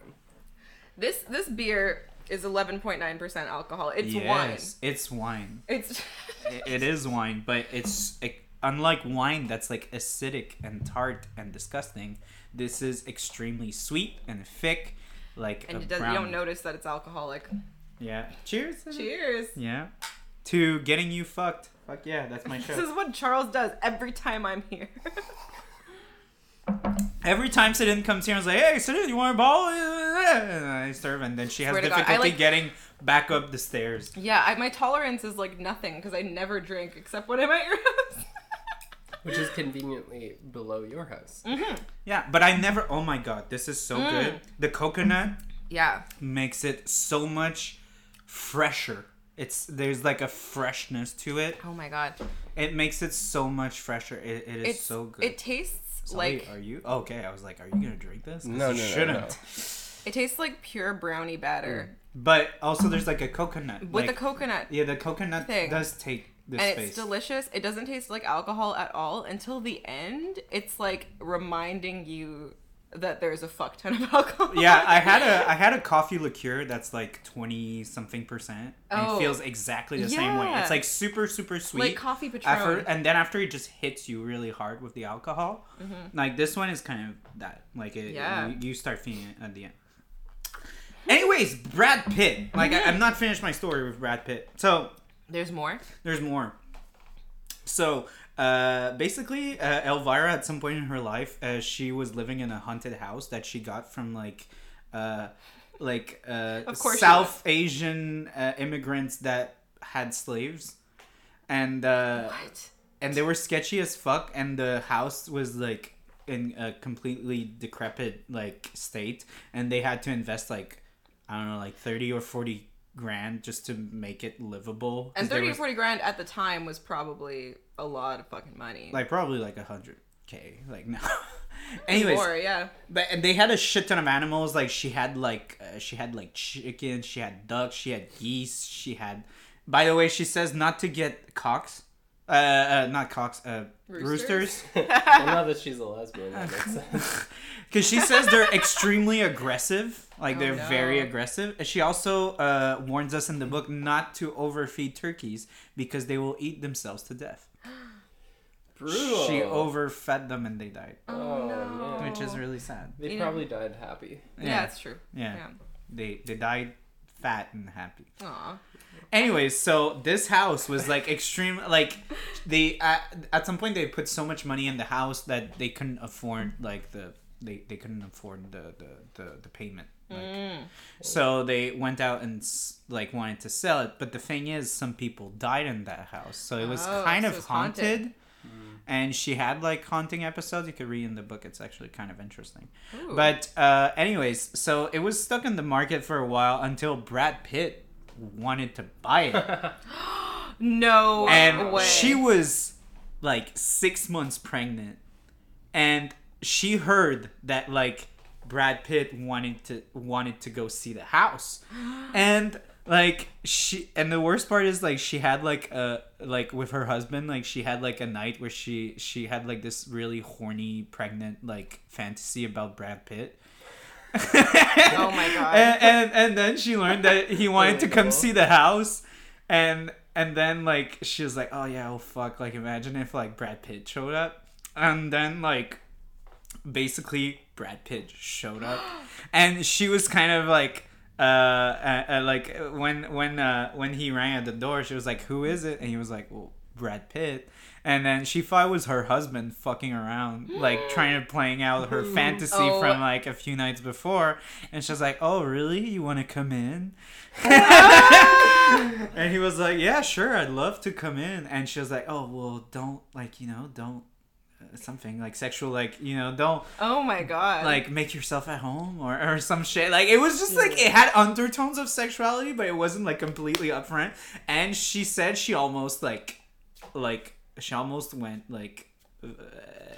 this this beer is 11.9% alcohol. It's yes, wine. it's wine. It's [LAUGHS] I- it is wine, but it's it, unlike wine that's like acidic and tart and disgusting. This is extremely sweet and thick, like and a it does, you don't notice that it's alcoholic. Yeah. Cheers. Cheers. Yeah. To getting you fucked. Fuck yeah, that's my [LAUGHS] cheers. This is what Charles does every time I'm here. [LAUGHS] Every time Sidin comes here and is like, "Hey, Sidin, you want a ball?" And I serve, and then she has Swear God, difficulty like- getting back up the stairs. yeah, I, my tolerance is like nothing because I never drink except when I'm at your house. [LAUGHS] Which is conveniently below your house. Yeah, but I never. Oh my god, this is so Mm. good. The coconut yeah. makes it so much fresher. It's there's like a freshness to it. Oh my god. It makes it so much fresher. It, it is It's so good. It tastes Sully, like are you okay? I was like, are you gonna drink this? No, you no, no, shouldn't. no. it tastes like pure brownie batter mm. But also, there's like a coconut. with like, the coconut. Yeah, the coconut thing. does take this and space. it's delicious. It doesn't taste like alcohol at all until the end. It's like reminding you that there's a fuck ton of [LAUGHS] alcohol. yeah, I had a I had a coffee liqueur that's like twenty something percent, and Oh. it feels exactly the same way. Yeah. It's like super super sweet, like coffee Patron. After, and then after it just hits you really hard with the alcohol. Mm-hmm. Like this one is kind of that. Like it, Yeah. you, you start feeling it at the end. Anyways, Brad Pitt. Like I, I'm not finished my story with Brad Pitt. So There's more. there's more. So uh, basically, uh, Elvira at some point in her life, uh, she was living in a haunted house that she got from like, uh, like uh, Of course South Asian uh, immigrants that had slaves, and uh, What? and they were sketchy as fuck, and the house was like in a completely decrepit like state, and they had to invest like I don't know, like thirty or forty grand just to make it livable. And 30 was- or 40 grand at the time was probably a lot of fucking money. like probably like a hundred k like no [LAUGHS] anyways More, yeah. but and they had a shit ton of animals like she had like uh, she had like chickens. she had ducks she had geese she had by the way she says not to get cocks Uh, uh not cocks. Uh, roosters. Roosters? [LAUGHS] well, now that she's a lesbian, that makes sense. [LAUGHS] Because she says they're extremely aggressive. Like Oh, they're very aggressive. And she also uh, warns us in the book not to overfeed turkeys because they will eat themselves to death. Brutal. She overfed them and they died, Oh, no. which is really sad. They Yeah. probably died happy. Yeah, it's true. Yeah. Yeah. They they died fat and happy. Aw. Anyways, so this house was like extreme. Like they at, at some point they put so much money in the house that they couldn't afford like the they, they couldn't afford the the, the, the payment. Like, Mm. So they went out and s- like wanted to sell it, but the thing is, some people died in that house, so it was Oh, kind so of it's haunted. haunted. And she had like haunting episodes. You could read in the book. It's actually kind of interesting. Ooh. But uh, anyways, so it was stuck in the market for a while until Brad Pitt wanted to buy it, [LAUGHS] no and way. she was like six months pregnant, and she heard that like Brad Pitt wanted to wanted to go see the house, [GASPS] and like she and the worst part is like she had like a like with her husband like she had like a night where she she had like this really horny pregnant like fantasy about Brad Pitt. [LAUGHS] Oh my God. And, and and then she learned that he [LAUGHS] wanted to come see the house, and and then like she was like, oh yeah, oh fuck, like imagine if like Brad Pitt showed up, and then like basically Brad Pitt showed up, [GASPS] and she was kind of like. Uh, uh, uh, like when when uh when he rang at the door, she was like, "Who is it?" And he was like, "Well, Brad Pitt." And then she thought it was her husband fucking around, like [GASPS] trying to playing out her [LAUGHS] fantasy Oh. from like a few nights before. And she's like, "Oh, really? You want to come in?" [LAUGHS] [LAUGHS] and he was like, "Yeah, sure, I'd love to come in." And she was like, "Oh, well, don't like you know, don't something like sexual, like you know, don't oh my god. like make yourself at home or, or some shit. Like it was just like it had undertones of sexuality but it wasn't like completely upfront. And she said she almost like like she almost went like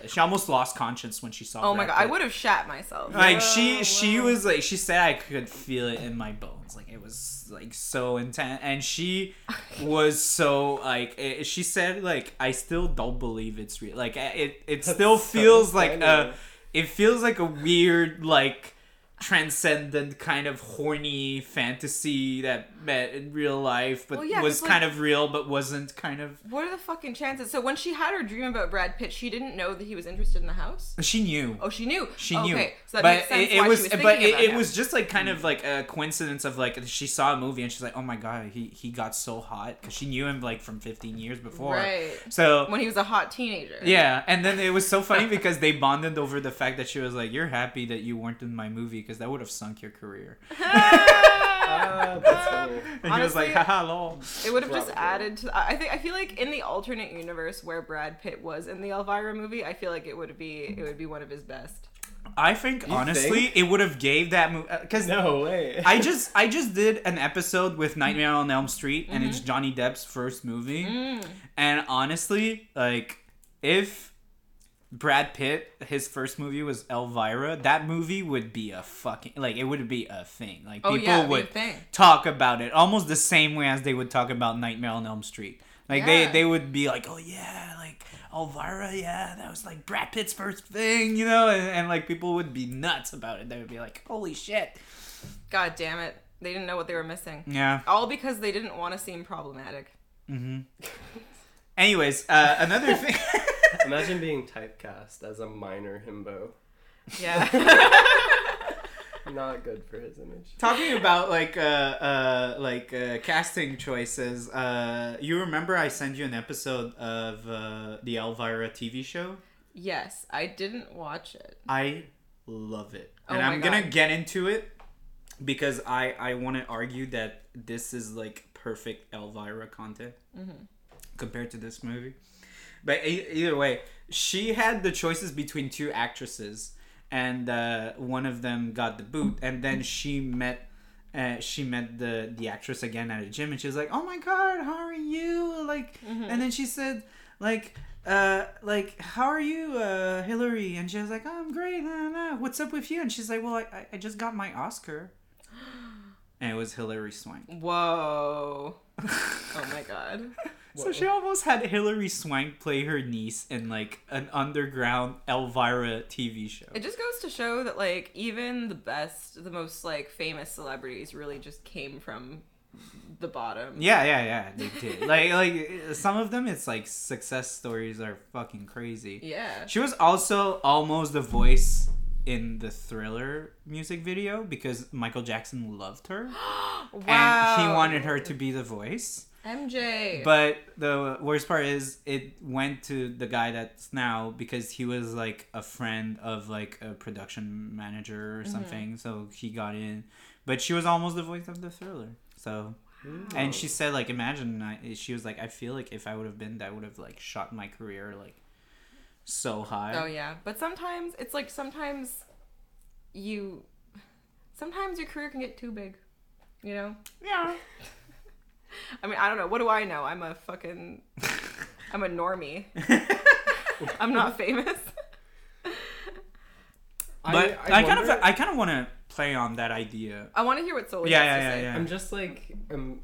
she almost lost conscience when she saw oh my god, I would have shat myself. like she Wow, she was like she said i could feel it in my bones. Like it was like so intense and she [LAUGHS] was so like it, she said like i still don't believe it's real. Like eh, it it still so feels like a it feels like a weird like transcendent kind of horny fantasy that met in real life but Well, yeah, was 'cause, kind like- of real but wasn't kind of What are the fucking chances? So when she had her dream about Brad Pitt, she didn't know that he was interested in the house. she knew Oh, she knew. She oh, okay, knew, so that but makes sense it, it why was, she was but it, it was just like kind of hmm. like a coincidence of like she saw a movie and she's like, oh my god, he he got so hot because she knew him like from 15 years before. right So when he was a hot teenager. yeah, and then it was so funny [LAUGHS] because they bonded over the fact that she was like, "You're happy that you weren't in my movie because that would have sunk your career." [LAUGHS] [LAUGHS] [LAUGHS] That's funny. And he was like, Honestly, "Haha, lol." It would have just added to. I think I feel like in the alternate universe where Brad Pitt was in the Elvira movie, I feel like it would be it would be one of his best. I think You honestly, think? it would have gave that movie because No way. I just I just did an episode with Nightmare on Elm Street, and Mm-hmm. it's Johnny Depp's first movie. Mm. And honestly, like if Brad Pitt his first movie was Elvira, that movie would be a fucking like it would be a thing. Like Oh people yeah, it'd be a would talk about it almost the same way as they would talk about Nightmare on Elm Street. Like they they would be like, "Oh yeah, like Elvira, yeah, that was like Brad Pitt's first thing," you know, and, and like people would be nuts about it. They would be like, "Holy shit." God damn it, they didn't know what they were missing. Yeah. All because they didn't want to seem problematic. Mm-hmm. [LAUGHS] Anyways, uh, another [LAUGHS] thing. Imagine being typecast as a minor himbo. Yeah. [LAUGHS] Not good for his image. Talking about like uh uh like uh, casting choices, uh you remember I sent you an episode of uh the Elvira TV show? yes, I didn't watch it. I love it. Oh and I'm gonna get into it because I I want to argue that this is like perfect Elvira content Mm-hmm. compared to this movie. But e- either way, she had the choices between two actresses, and uh, one of them got the boot, and then she met. Uh, she met the the actress again at a gym, and she was like, "Oh my god, how are you?" Like, and then she said, "Like, uh, like, how are you, uh, Hillary?" And she was like, oh, "I'm great. Nah, nah. What's up with you?" And she's like, "Well, I, I- I just got my Oscar." [GASPS] And it was Hilary Swank. Whoa. [LAUGHS] oh my god. So she almost had Hilary Swank play her niece in like an underground Elvira TV show. It just goes to show that like even the best, the most like famous celebrities really just came from the bottom. Yeah, yeah, yeah, they did. [LAUGHS] like, like some of them, it's like success stories are fucking crazy. Yeah. She was also almost the voice in the Thriller music video because Michael Jackson loved her wow. [GASPS] and he wanted her to be the voice. MJ. But the worst part is it went to the guy that's now because he was like a friend of like a production manager or mm-hmm. something. So he got in. But she was almost the voice of the thriller. So and she said like imagine I, she was like I feel like if I would have been that would have like shot my career like so high. Oh yeah, but sometimes it's like sometimes you sometimes your career can get too big. You know? Yeah. I mean, I don't know. What do I know? I'm a fucking I'm a normie. [LAUGHS] I'm not famous. But I, kind of I kind of want to play on that idea. I want to hear what Sully Yeah, has yeah, to yeah, say. yeah. I'm just like I'm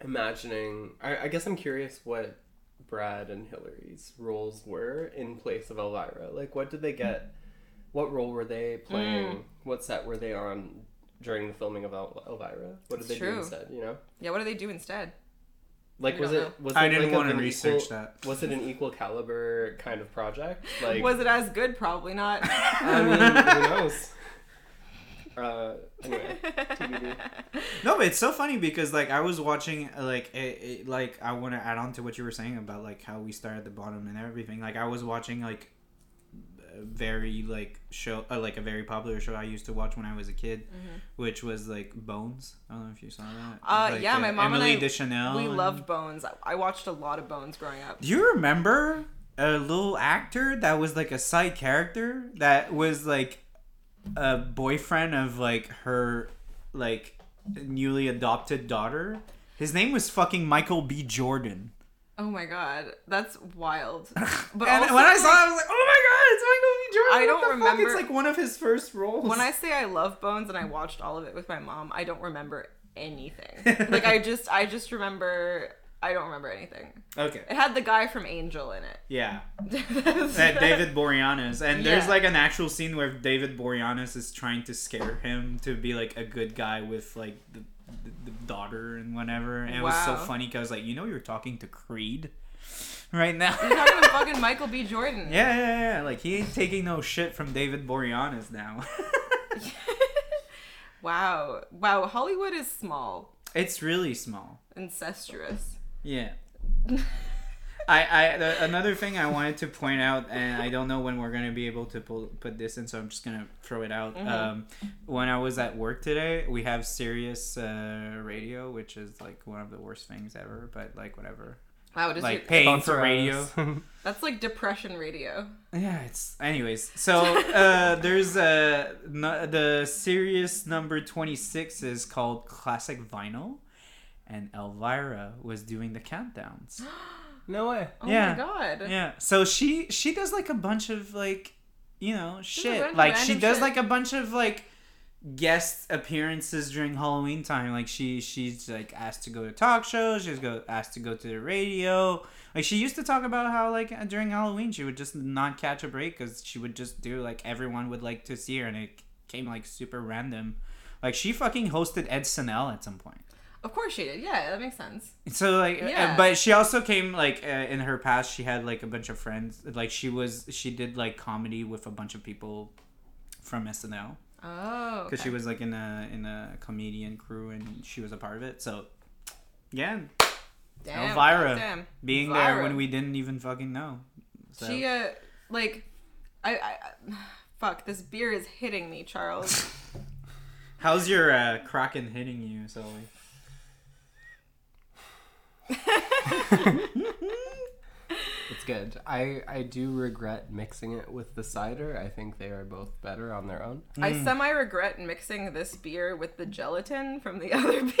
imagining. I, I guess I'm curious what Brad and Hilary's roles were in place of Elvira. Like, what did they get? What role were they playing? Mm. What set were they on during the filming of El- Elvira? What did It's they true. do instead? You know, Yeah, what do they do instead? like We was don't it was I it didn't like want to an research equal, that. Was it an equal caliber kind of project? [LAUGHS] Like, Was it as good? Probably not. I mean, who knows? Uh, anyway, TBD. [LAUGHS] No, but it's so funny because like I was watching uh, like it, it, like I want to add on to what you were saying about like how we start at the bottom and everything. Like I was watching like a very like show uh, like a very popular show I used to watch when I was a kid, which was like Bones. I don't know if you saw that. Mm-hmm. Uh, Like, yeah, my mom Emily and I, Deschanel. we and- loved Bones. I- I watched a lot of Bones growing up. Do you remember a little actor that was like a side character that was like a boyfriend of like her like newly adopted daughter? His name was fucking Michael B. Jordan. Oh my god, that's wild. [LAUGHS] But and also, when I saw it, I was like, "Oh my god, it's Michael B. Jordan!" I don't the fuck? remember- It's like one of his first roles. when I say I love Bones and I watched all of it with my mom, I don't remember anything. [LAUGHS] like I just I just remember I don't remember anything. okay, It had the guy from Angel in it. yeah, that [LAUGHS] uh, David Boreanaz, and there's Yeah. like an actual scene where David Boreanaz is trying to scare him to be like a good guy with like the, the, the daughter and whatever, and it was so funny because like you know you're talking to Creed right now. You're talking to [LAUGHS] fucking Michael B. Jordan. yeah, yeah, yeah. Like he ain't taking no shit from David Boreanaz now. [LAUGHS] [LAUGHS] wow. Wow. Hollywood is small, it's really small. incestuous. Yeah. I, I the, another thing I wanted to point out, and I don't know when we're gonna be able to pull, put this in, so I'm just gonna throw it out. Mhm. Um, when I was at work today, we have Sirius uh, radio, which is like one of the worst things ever, but like whatever. Wow. Does like your, paying for radio. [LAUGHS] that's like depression radio. Yeah, it's anyways. So [LAUGHS] uh, there's uh, no, the Sirius number twenty six is called Classic Vinyl, and Elvira was doing the countdowns. [GASPS] [GASPS] [GASPS] no way. Oh Yeah. my god. Yeah. So she she does like a bunch of like you know shit. Like she does shit. like a bunch of like guest appearances during Halloween time. Like she she's like asked to go to talk shows. She's go asked to go to the radio. Like she used to talk about how like during Halloween she would just not catch a break because she would just do like everyone would like to see her and it came like super random. Like she fucking hosted SNL at some point. Of course she did. Yeah, that makes sense. So like, uh, Yeah. but she also came like uh, in her past. She had like a bunch of friends. Like she was, she did like comedy with a bunch of people from SNL Oh. because she was like in a in a comedian crew and she was a part of it. So yeah, Damn, Elvira Damn. being there when we didn't even fucking know. So. She uh like I, I I- fuck this beer is hitting me, Charles. [LAUGHS] How's your uh, Kraken hitting you, Sully? It's good. I I do regret mixing it with the cider. I think they are both better on their own. I Mm. semi regret mixing this beer with the gelatin from the [LAUGHS] other beer.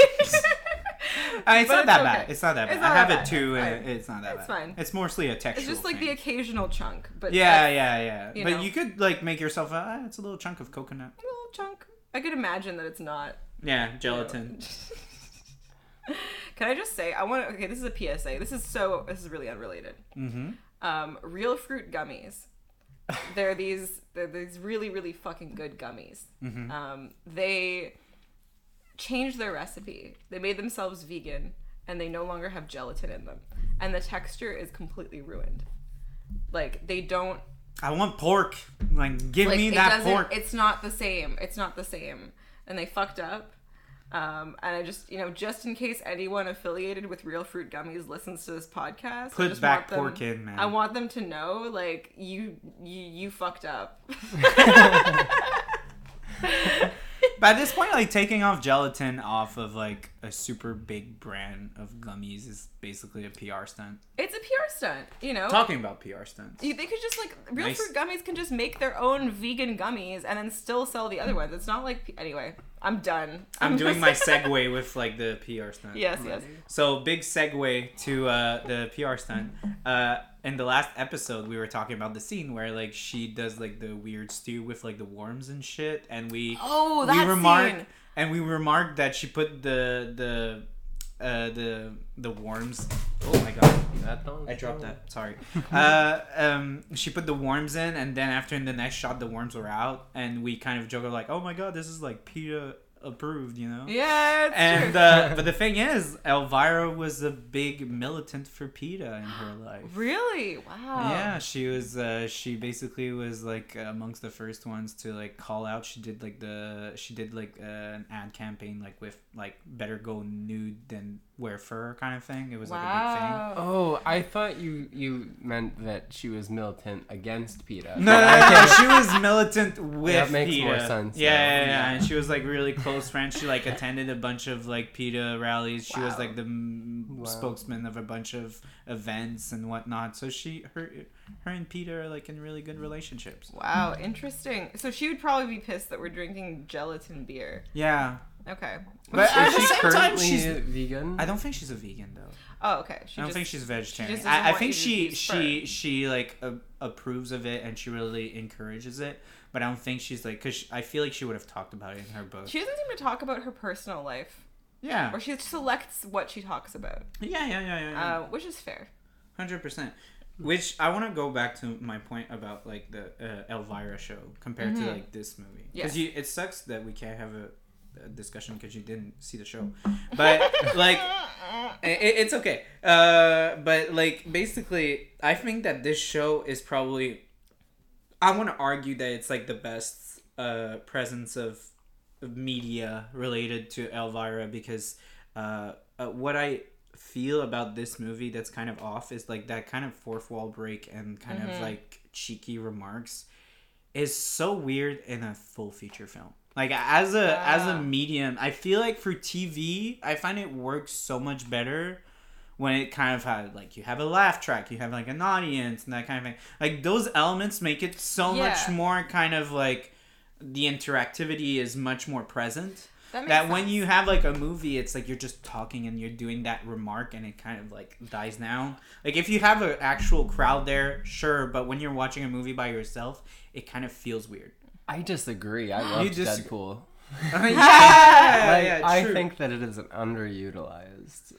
Uh, it's not it's that okay. bad. It's not that bad. I have that it too, It's and fine. it's not that It's bad. It's fine. It's mostly a texture. it's just like thing. the occasional chunk, but Yeah, that's yeah, yeah. you but know. you could like make yourself a. ah, it's a little chunk of coconut. a little chunk. I could imagine that it's not Yeah, gelatin. [LAUGHS] Can I just say I want to? Okay, this is a PSA. This is so. This is really unrelated. Mm-hmm. Um, real fruit gummies. they're these. They're these really really fucking good gummies. Mm-hmm. Um, they changed their recipe. They made themselves vegan, and they no longer have gelatin in them, and the texture is completely ruined. Like they don't I want pork. Like, give like me that pork. it's not the same it's not the same and they fucked up um, and I just, you know, just in case anyone affiliated with Real Fruit Gummies listens to this podcast, I Put just back want them- pork in, man. I want them to know, like, you, you, you fucked up. [LAUGHS] [LAUGHS] By this point, like taking off gelatin off of like a super big brand of gummies is basically a PR stunt. it's a PR stunt, you know. Talking about PR stunts. You- They could just like Real Nice. Fruit Gummies can just make their own vegan gummies and then still sell the other ones. It's not like anyway. I'm done. I'm doing [LAUGHS] my segue with like the PR stunt. yes, yes. So big segue to uh, the PR stunt. Uh, in the last episode, we were talking about the scene where like she does like the weird stew with like the worms and shit, and we Oh, we that scene. And we remarked that she put the the uh, the the worms. Oh my god. That I dropped that. Sorry. [LAUGHS] uh, um, she put the worms in, and then after in the next shot, the worms were out, and we kind of joked like, "Oh my god, this is like PETA approved," you know. Yeah, And uh, but the thing is, Elvira was a big militant for PETA in her [GASPS] life. really, wow. Yeah, she was. Uh, she basically was like amongst the first ones to like call out. She did like the. She did like uh, an ad campaign like with like better go nude than wear fur kind of thing. It was like a big thing. Oh, I thought you you meant that she was militant against PETA. No, no, no, no, she was militant with That makes PETA. more sense Yeah, now. yeah, yeah, Yeah. and she was like really close friends. She like attended a bunch of like PETA rallies. She was like the Wow. spokesman of a bunch of events and whatnot. So she, her, her and PETA are like in really good relationships. Wow, interesting. So she would probably be pissed that we're drinking gelatin beer. Yeah, Okay. But at the she same time, currently she's. vegan? I don't think she's a vegan though. Oh, okay. She I don't just, think she's a vegetarian. just doesn't I, I think she she she like a, approves of it and she really encourages it. But I don't think she's like because I feel like she would have talked about it in her book. She doesn't seem to talk about her personal life, yeah. or she selects what she talks about, Yeah, yeah, yeah, yeah, yeah. uh, which is fair. Hundred percent. Which I want to go back to my point about like the uh, Elvira show compared to like this movie because Yeah. you it sucks that we can't have a, a discussion because you didn't see the show, but [LAUGHS] like it, it's okay. Uh, but like basically, I think that this show is probably I want to argue that it's like the best uh, presence of, of media related to Elvira because uh, uh, what I feel about this movie that's kind of off is like that kind of fourth wall break and kind of like cheeky remarks is so weird in a full feature film. Like as a as a medium, I feel like for TV, I find it works so much better when it kind of had like you have a laugh track, you have like an audience and that kind of thing. Like those elements make it so much more kind of like the interactivity is much more present. That That when you have like a movie, it's like you're just talking and you're doing that remark and it kind of like dies down. Like if you have an actual crowd there, sure, but when you're watching a movie by yourself, it kind of feels weird. I disagree. I love dis- Deadpool. [LAUGHS] [LAUGHS] yeah, Like, yeah, I think that it is an underutilized.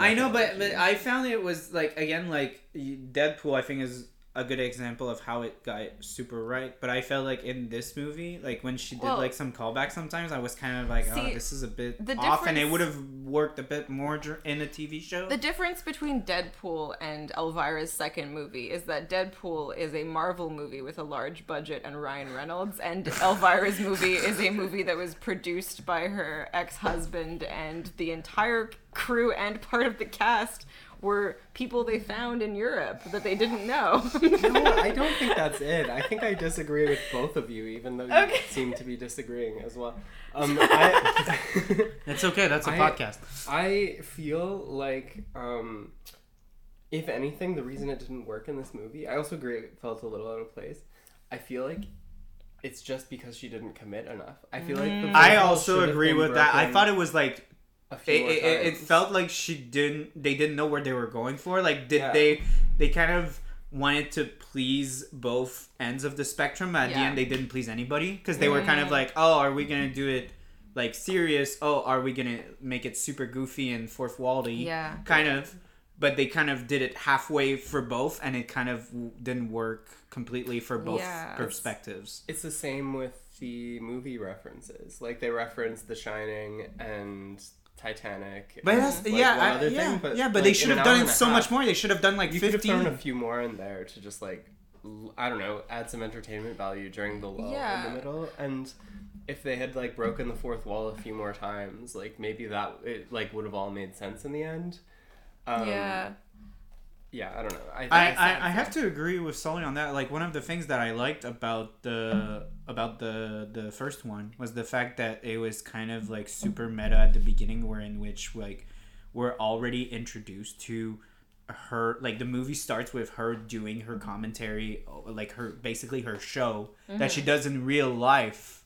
I know, but, but. I found it was like again like Deadpool. I think is a good example of how it got super right. But I felt like in this movie, like when she did Well- like some callbacks, sometimes I was kind of like, oh, this is a bit the off, and it would have worked a bit more in a TV show. The difference between Deadpool and Elvira's second movie is that Deadpool is a Marvel movie with a large budget and Ryan Reynolds, and [LAUGHS] Elvira's movie is a movie that was produced by her ex husband, and the entire crew and part of the cast were people they found in Europe that they didn't know. No, I don't think [LAUGHS] that's it. I think I disagree with both of you, even though you Okay. seem to be disagreeing as well. [LAUGHS] Um, I, [LAUGHS] it's okay. That's a I- podcast. I feel like, um, if anything, the reason it didn't work in this movie, I also agree it felt a little out of place. I feel like it's just because she didn't commit enough. I feel like the I also agree been with that. I thought it was like a few it, more it, it felt like she didn't they didn't know where they were going for like did Yeah. they they kind of wanted to please both ends of the spectrum at the end they didn't please anybody because they were kind of mm. like oh are we gonna do it like serious. Oh, are we gonna make it super goofy and fourth wally? Yeah. kind of. But they kind of did it halfway for both, and it kind of didn't work completely for both Yeah. perspectives. It's the same with the movie references. Like they reference The Shining and Titanic. But and, that's like, yeah, one I- other yeah, thing, but yeah. But like, they should have done it a so much more. They should have done like You could have thrown a few more in there to just like I don't know, add some entertainment value during the lull in the middle. And if they had like broken the fourth wall a few more times, like maybe that it like would have all made sense in the end. Um, yeah. Yeah, I don't know. I, I, think I, I have to agree with Sully on that. Like one of the things that I liked about the about the the first one was the fact that it was kind of like super meta at the beginning, where in which like we're already introduced to her like the movie starts with her doing her commentary like her basically her show that she does in real life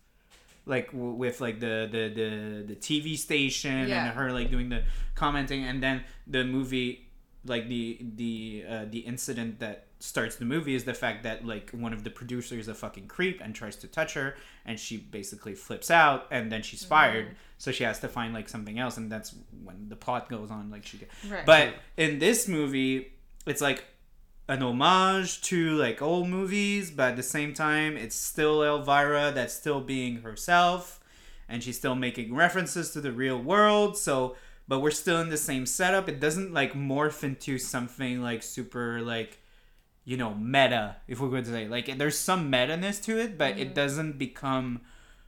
like w- with like the the the, the tv station Yeah. and her like doing the commenting and then the movie like the the uh, the incident that starts the movie is the fact that like one of the producers is a fucking creep and tries to touch her and she basically flips out and then she's mm-hmm. fired. So she has to find like something else and that's when the plot goes on like she Right. but in this movie it's like an homage to like old movies but at the same time it's still elvira that's still being herself and she's still making references to the real world so but we're still in the same setup. It doesn't like morph into something like super like you know meta if we're going to say. Like there's some meta-ness to it but it doesn't become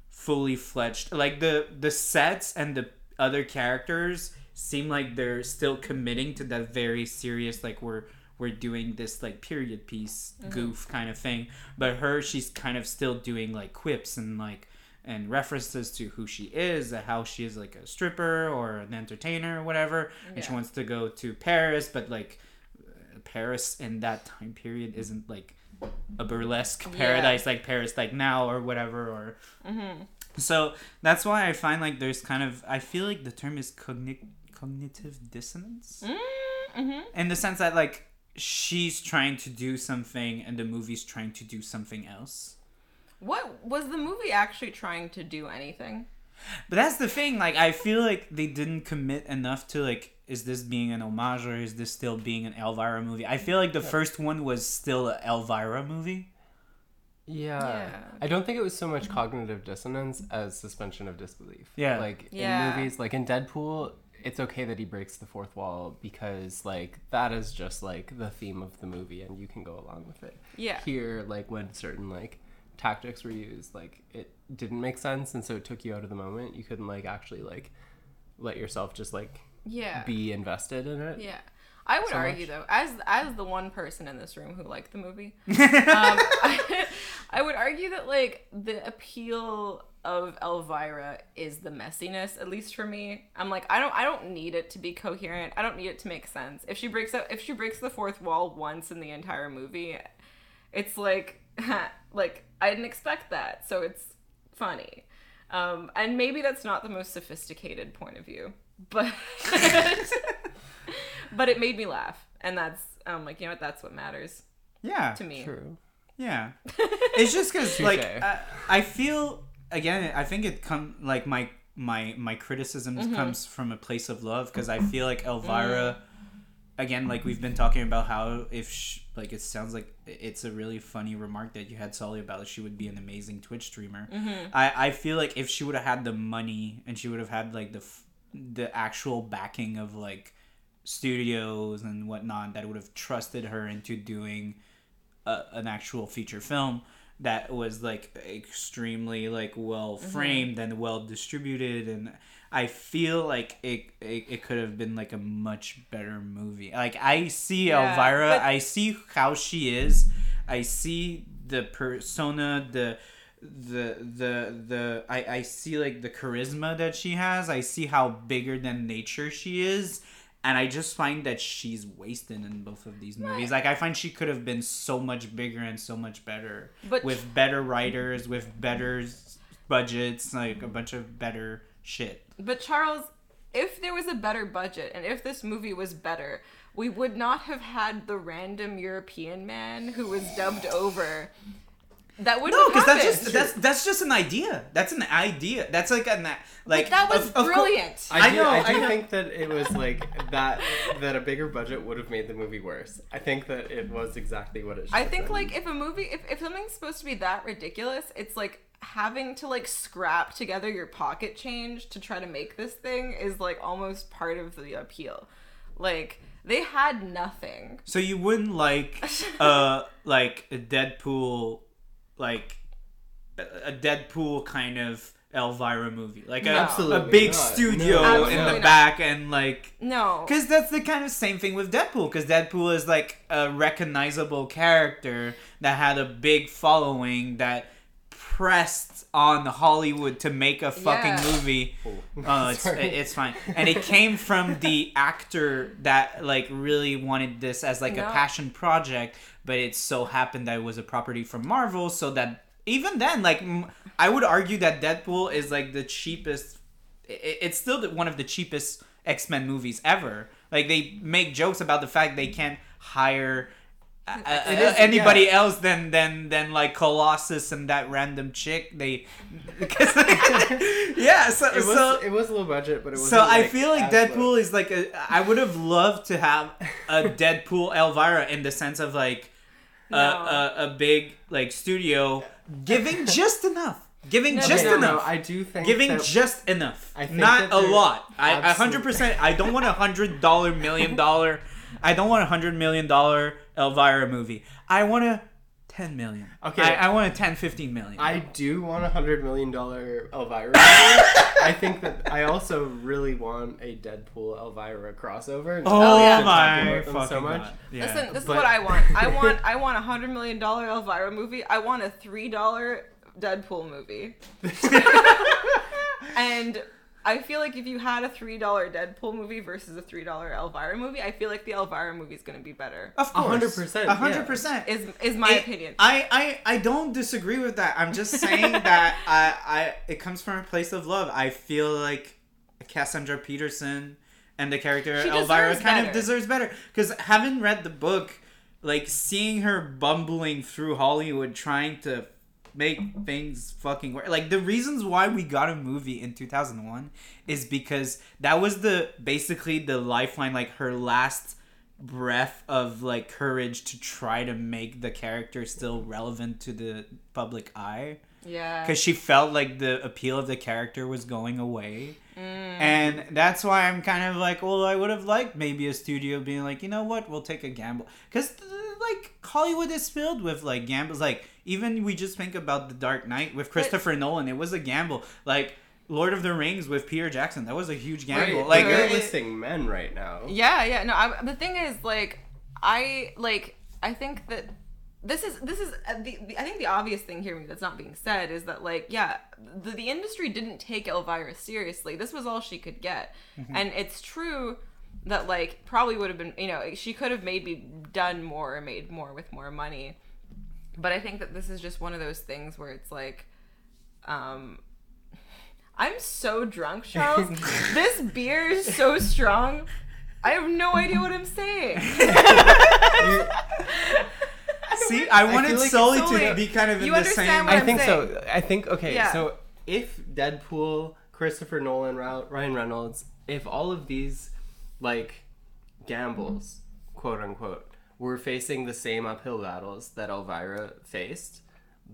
fully fledged. Like the the sets and the other characters seem like they're still committing to that very serious like we're we're doing this like period piece goof kind of thing. But her she's kind of still doing like quips and like and references to who she is uh, how she is like a stripper or an entertainer or whatever. And she wants to go to paris but like paris in that time period isn't like a burlesque Yeah. paradise like paris like now or whatever or so that's why I find like there's kind of I feel like the term is cogni- cognitive dissonance Mm-hmm. in the sense that like she's trying to do something and the movie's trying to do something else. What was the movie actually trying to do anything? But that's the thing. Like I feel like they didn't commit enough to like is this being an homage or is this still being an Elvira movie? I feel like the first one was still an Elvira movie. Yeah. Yeah. I don't think it was so much cognitive dissonance as suspension of disbelief. Yeah. Like Yeah. in movies, like in Deadpool, it's okay that he breaks the fourth wall because like that is just like the theme of the movie and you can go along with it. Yeah. Here, like when certain like tactics were used, like it didn't make sense and so it took you out of the moment. You couldn't like actually like let yourself just like Yeah. be invested in it. Yeah. I would So argue much. though, as as the one person in this room who liked the movie, [LAUGHS] um, I, [LAUGHS] I would argue that like the appeal of Elvira is the messiness, at least for me. I'm like, I don't I don't need it to be coherent. I don't need it to make sense. If she breaks out if she breaks the fourth wall once in the entire movie, it's like [LAUGHS] like I didn't expect that. So it's funny. Um, and maybe that's not the most sophisticated point of view, but [LAUGHS] but it made me laugh, and that's um like you know what that's what matters Yeah. to me. True. Yeah. [LAUGHS] It's just because like Touche. I, I feel again I think it come like my my my criticism Mm-hmm. comes from a place of love because I feel like Elvira Mm. again like we've been talking about how if sh like it sounds like it's a really funny remark that you had Sully about she would be an amazing Twitch streamer. Mm-hmm. I I feel like if she would have had the money and she would have had like the f- the actual backing of like studios and whatnot that would have trusted her into doing a, an actual feature film that was like extremely like well Mm-hmm. framed and well distributed. And i feel like it, it it could have been like a much better movie. Like i see Yeah, elvira. but- i see how she is. I see the persona the the the the I, I see like the charisma that she has. I see how bigger than nature she is. And i just find that she's wasted in both of these movies. Like i find she could have been so much bigger and so much better But- with better writers with better budgets like a bunch of better shit. But Charles, if there was a better budget and if this movie was better, we would not have had the random European man who was dubbed over that wouldn't No, because that's just that's that's just an idea. That's an idea. That's like an like But that was of- of cour- brilliant. I, I do, know, I I do know. think that it was like that. That a bigger budget would have made the movie worse. I think that it was exactly what it. should I have think been. like if a movie if, if something's supposed to be that ridiculous, it's like having to like scrap together your pocket change to try to make this thing is like almost part of the appeal. Like they had nothing. So you wouldn't like [LAUGHS] uh like a Deadpool like a a Deadpool kind of Elvira movie. Like a, No. a Absolutely big not. studio No, in the not. back and like No. Because that's the kind of same thing with Deadpool. Because Deadpool is like a recognizable character that had a big following that pressed on Hollywood to make a fucking Yeah. movie. Oh, oh it's [LAUGHS] Sorry. it's fine. And it came from the actor that like really wanted this as like a passion project, but it so happened that it was a property from Marvel, so that even then, like m- I would argue that Deadpool is like the cheapest. It's still one of the cheapest X Men movies ever. Like they make jokes about the fact they can't hire. Uh, is- anybody yeah. else than than than like Colossus and that random chick they because [LAUGHS] yeah so it was so it was low budget, but it was. so I feel like Deadpool is like a. I would have loved to have a [LAUGHS] Deadpool Elvira in the sense of like No. a, a big like studio giving [LAUGHS] just enough, giving No, just no, no, no, enough, I do think giving that- just enough, I think not a lot. I a hundred percent. I don't want a hundred dollar million dollar. I don't want a hundred million dollar Elvira movie. I want a ten million. Okay. I, I want a 10, 15 million. I do want a hundred million dollar Elvira. movie. [LAUGHS] I think that I also really want a Deadpool Elvira crossover. and oh, yeah. talk my them fucking so much. god! Yeah. Listen, this But- is what I want. I [LAUGHS] want I want a hundred million dollar Elvira movie. I want a three dollar Deadpool movie. [LAUGHS] and I feel like if you had a three dollar Deadpool movie versus a three dollar Elvira movie, I feel like the Elvira movie is gonna be better. Of course, 100%, a hundred percent Is is my It- opinion. I, I I don't disagree with that. I'm just saying [LAUGHS] that I I it comes from a place of love. I feel like Cassandra Peterson and the character She Elvira deserves kind of deserves better because having read the book, like seeing her bumbling through Hollywood trying to make things fucking work. Like the reasons why we got a movie in 2001 is because that was the basically the lifeline like her last breath of like courage to try to make the character still relevant to the public eye yeah. because she felt like the appeal of the character was going away Mm. and that's why i'm kind of like well i would have liked maybe a studio being like you know what we'll take a gamble because like hollywood is filled with like gambles like even we just think about the dark knight with christopher nolan it was a gamble like lord of the rings with peter jackson that was a huge gamble Right, like you're listing men right now. Yeah, yeah. No, I, the thing is, like, I like. I think that this is this is uh, the, the I think the obvious thing here that's not being said is that like yeah the, the industry didn't take Elvira seriously. This was all she could get, and it's true that like probably would have been you know she could have maybe done more or made more with more money, but I think that this is just one of those things where it's like, um. I'm so drunk, Charles. [LAUGHS] this beer is so strong. I have no idea what I'm saying. [LAUGHS] [LAUGHS] see i wanted feel like Sully it's to be kind of in the same what I I'm think saying. so. I think okay. Yeah. So if Deadpool, Christopher Nolan, Ra- Ryan Reynolds, if all of these like gambles, quote unquote, were facing the same uphill battles that Elvira faced,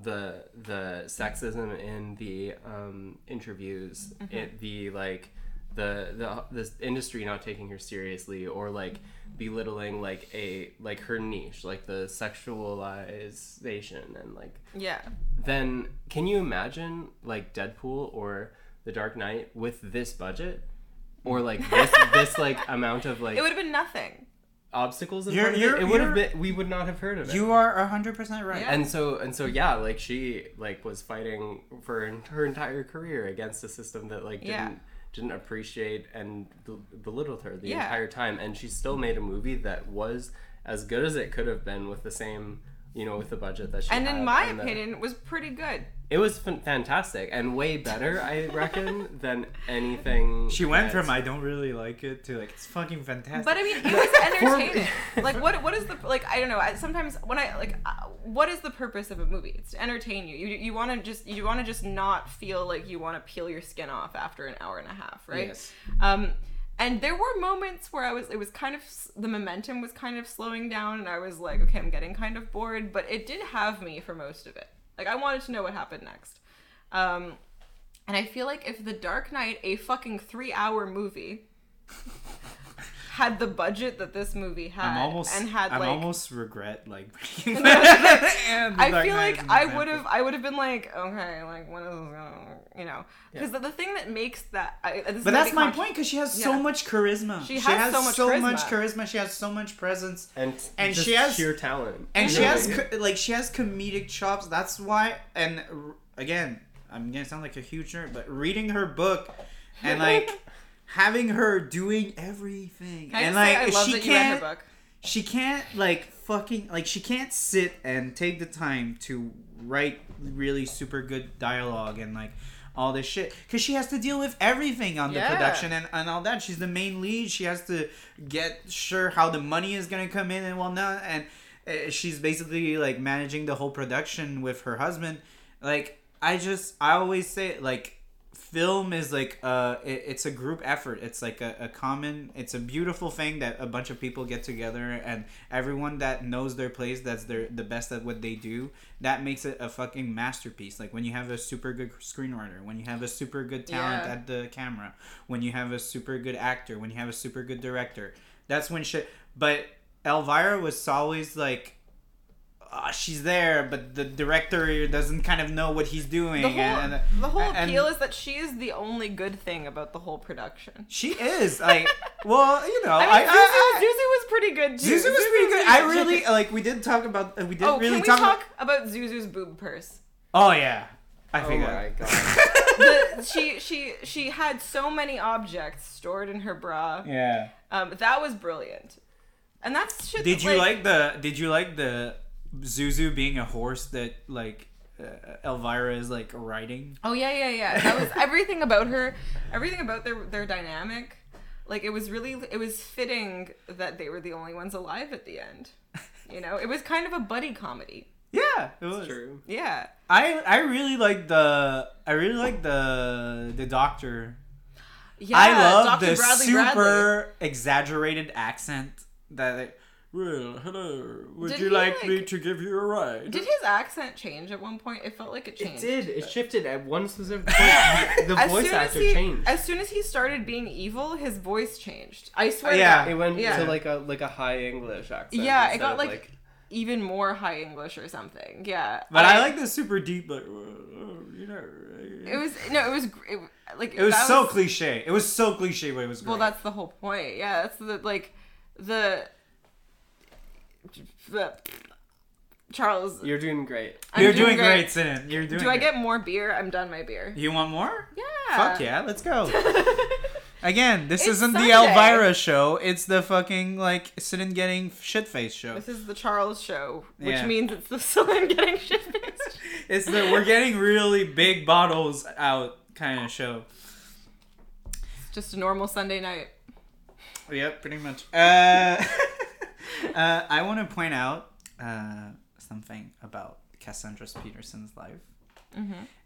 the the sexism in the um, interviews, it the like the the this industry not taking her seriously or like belittling like a like her niche like the sexualization and like yeah. then can you imagine like Deadpool or The Dark Knight with this budget? Or like this [LAUGHS] this like amount of like It would have been nothing. obstacles in You're- front of you're- it, it would have been we would not have heard of it. you are 100% right Yeah. and so and so yeah, like she like was fighting for her entire career against a system that like didn't Yeah. Didn't appreciate and bel- belittled her the Yeah. entire time and she still made a movie that was as good as it could have been with the same You know, with the budget that she and had. in my and the- opinion, was pretty good. It was fan- fantastic and way better, I reckon, than anything. She went that- from I don't really like it to like it's fucking fantastic. But I mean, it was [LAUGHS] entertaining. like, what what is the like? I don't know. I, sometimes when I like, uh, what is the purpose of a movie? It's to entertain you. You you want to just you want to just not feel like you want to peel your skin off after an hour and a half, right? Yes. Um, and there were moments where I was, it was kind of, the momentum was kind of slowing down, and I was like, okay, I'm getting kind of bored, but it did have me for most of it. Like, I wanted to know what happened next. Um, and I feel like if The Dark Knight, a fucking three hour movie, had the budget that this movie had, I'm almost and had I'm like, almost regret like [LAUGHS] and I feel like I would have I would have been like okay like when is this gonna you know because the, the thing that makes that I, this But that's my contr- point because she has Yeah. so much charisma. She has so much charisma. charisma. She has so much presence. and And just she has- sheer talent. and she has co- like she has comedic chops. That's why. And again, I'm gonna sound like a huge nerd, but reading her book and like [LAUGHS] having her doing everything. And like say I love she that you read her can't book. she can't like fucking like she can't sit and take the time to write really super good dialogue and like all this shit. Because she has to deal with everything on the Yeah. production and, and all that. She's the main lead. She has to get sure how the money is gonna come in and whatnot and uh, she's basically like managing the whole production with her husband. Like i just i always say like film is like uh it, it's a group effort it's like a, a common it's a beautiful thing that a bunch of people get together and everyone that knows their place that's their the best at what they do that makes it a fucking masterpiece like when you have a super good screenwriter when you have a super good talent Yeah. at the camera when you have a super good actor when you have a super good director that's when shit but elvira was always like uh, she's there, but the director doesn't kind of know what he's doing. The whole, and, and- the whole and- appeal is that she is the only good thing about the whole production. She is like, [LAUGHS] well, you know, I mean, I, Zuzu, I, Zuzu was pretty good too. Zuzu was pretty good. I really like. We did talk about. uh, We did Oh, really can we talk. talk about Zuzu's boob purse? oh yeah, I figured. Oh figured. my [LAUGHS] god. The, she she she had so many objects stored in her bra. yeah. Um, that was brilliant, and that's shit. Did that, you like the? Did you like the Zuzu being a horse that like uh, Elvira is like riding? Oh yeah, yeah, yeah. That was [LAUGHS] everything about her. Everything about their their dynamic. Like it was really it was fitting that they were the only ones alive at the end. You know, it was kind of a buddy comedy. Yeah, it was. True. Yeah. I I really like the I really like the the doctor Yeah. I love Dr. the Bradley super Bradley. exaggerated accent that. Like, well, hello. Would Did you he, like, me to give you a ride? Did his accent change at one point? It felt like it changed. It did. It shifted at one specific [LAUGHS] point. the As voice soon as actor he, changed. as soon as he started being evil, his voice changed. I swear. to Yeah. God. It went Yeah. to like a like a high English accent. Yeah, it got of, like, even more high English or something. Yeah. but I, like the super deep, like, oh, you know. It was no, it was it, like It was that so cliche. It was so cliche, but it was great. Well, that's the whole point. Yeah, that's the like the the Charles. You're doing great. I'm You're doing, great, Sin. You're doing. Do I great. get more beer? I'm done my beer. You want more? Yeah. Fuck yeah, let's go. [LAUGHS] Again, this It's isn't Sunday. the Elvira show. It's the fucking like Sin getting shit face show. This is the Charles show, which Yeah. means it's the [LAUGHS] Celine getting shit faced. [LAUGHS] It's the we're getting really big bottles out kind of show. It's just a normal Sunday night. Yep, pretty much. Uh, [LAUGHS] uh, I want to point out uh, something about Cassandra Peterson's life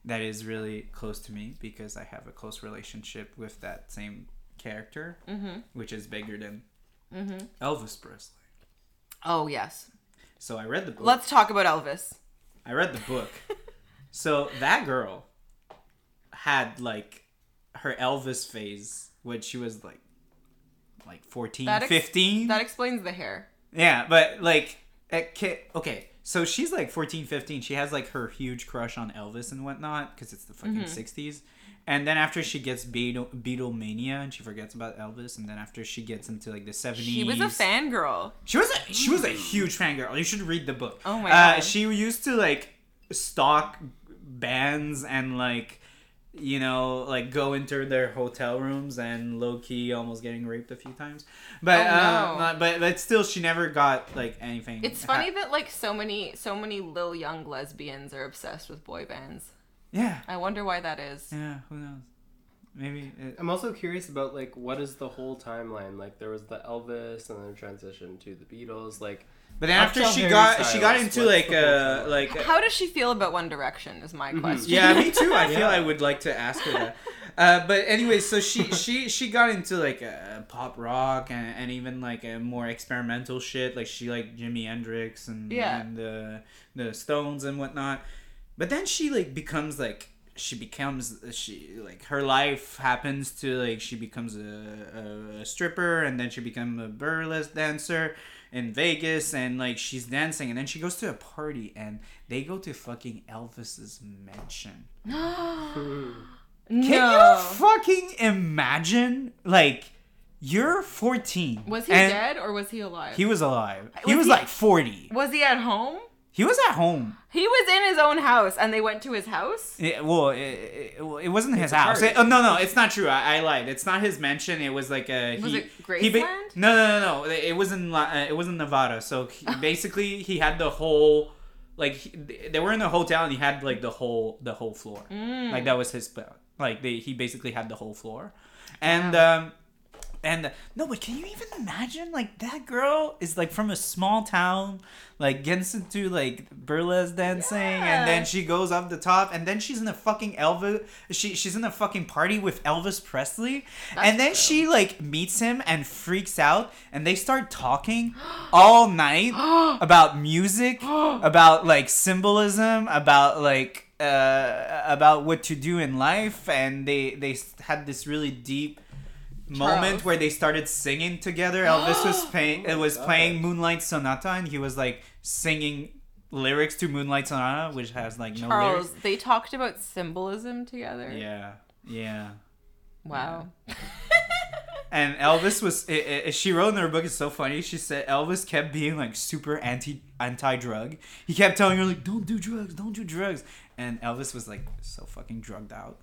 that is really close to me because I have a close relationship with that same character, which is bigger than Elvis Presley. Oh yes. So I read the book. Let's talk about Elvis. I read the book. [LAUGHS] so that girl had like her Elvis phase when she was like like 14, That ex- 15. That explains the hair. Yeah, but like, at ki- okay, so she's like 14, 15. She has like her huge crush on Elvis and whatnot because it's the fucking Mm-hmm. 60s. And then after she gets Beatle, Beatlemania and she forgets about Elvis, and then after she gets into like the 70s. She was a fangirl. She was a, she was a huge fangirl. You should read the book. Oh my uh, God. She used to like stalk bands and like you know, like go into their hotel rooms and low key almost getting raped a few times. But Oh, uh, but but still, she never got like anything. It's ha- funny that like so many so many lil young lesbians are obsessed with boy bands. yeah, I wonder why that is. yeah. Who knows? Maybe. It, I'm also curious about like what is the whole timeline? Like there was the Elvis and then transition to the Beatles. Like but then after she Harry got she got into like the whole uh like How does she feel about One Direction? Is my question. yeah me too i feel Yeah. i would like to ask her that uh, but anyway so she [LAUGHS] she she got into like uh, pop rock and, and even like a more experimental shit like she liked jimi hendrix and Yeah. and uh, the stones and whatnot but then she like becomes like she becomes she like her life happens to like she becomes a, a stripper and then she becomes a burlesque dancer in Vegas and like she's dancing and then she goes to a party and they go to fucking Elvis's mansion. [GASPS] no. Can you fucking imagine like you're 14. was he dead or was he alive? He was alive. Uh, he Was was he- like 40. was he at home? He was at home. He was in his own house, and they went to his house. It, well, it, it, it wasn't his a house. It- oh no, no, it's not true. I, I lied. It's not his mansion. It was like a. Was he, it he ba- no, no, no, no. It was in La- uh, it was in Nevada. So he, [LAUGHS] basically, he had the whole like he, they were in the hotel and he had like the whole the whole floor. Mm. Like that was his. Like they he basically had the whole floor, and um. And no, but can you even imagine like that girl is like from a small town, like gets into like burlesque dancing, and then she goes up the top, and then she's in a fucking Elvis. She she's in a fucking party with Elvis Presley, and then she like meets him and freaks out, and they start talking [GASPS] all night [GASPS] about music, [GASPS] about like symbolism, about like uh about what to do in life, and they they had this really deep moment Charles. where they started singing together. Elvis was [GASPS] playing it was God. playing Moonlight Sonata and he was like singing lyrics to Moonlight Sonata which has like no Charles, lyrics. they talked about symbolism together. Yeah. Yeah. Wow. And Elvis was i i she wrote in her book it's so funny. She said Elvis kept being like super anti anti drug. He kept telling her like don't do drugs, don't do drugs. And Elvis was like so fucking drugged out.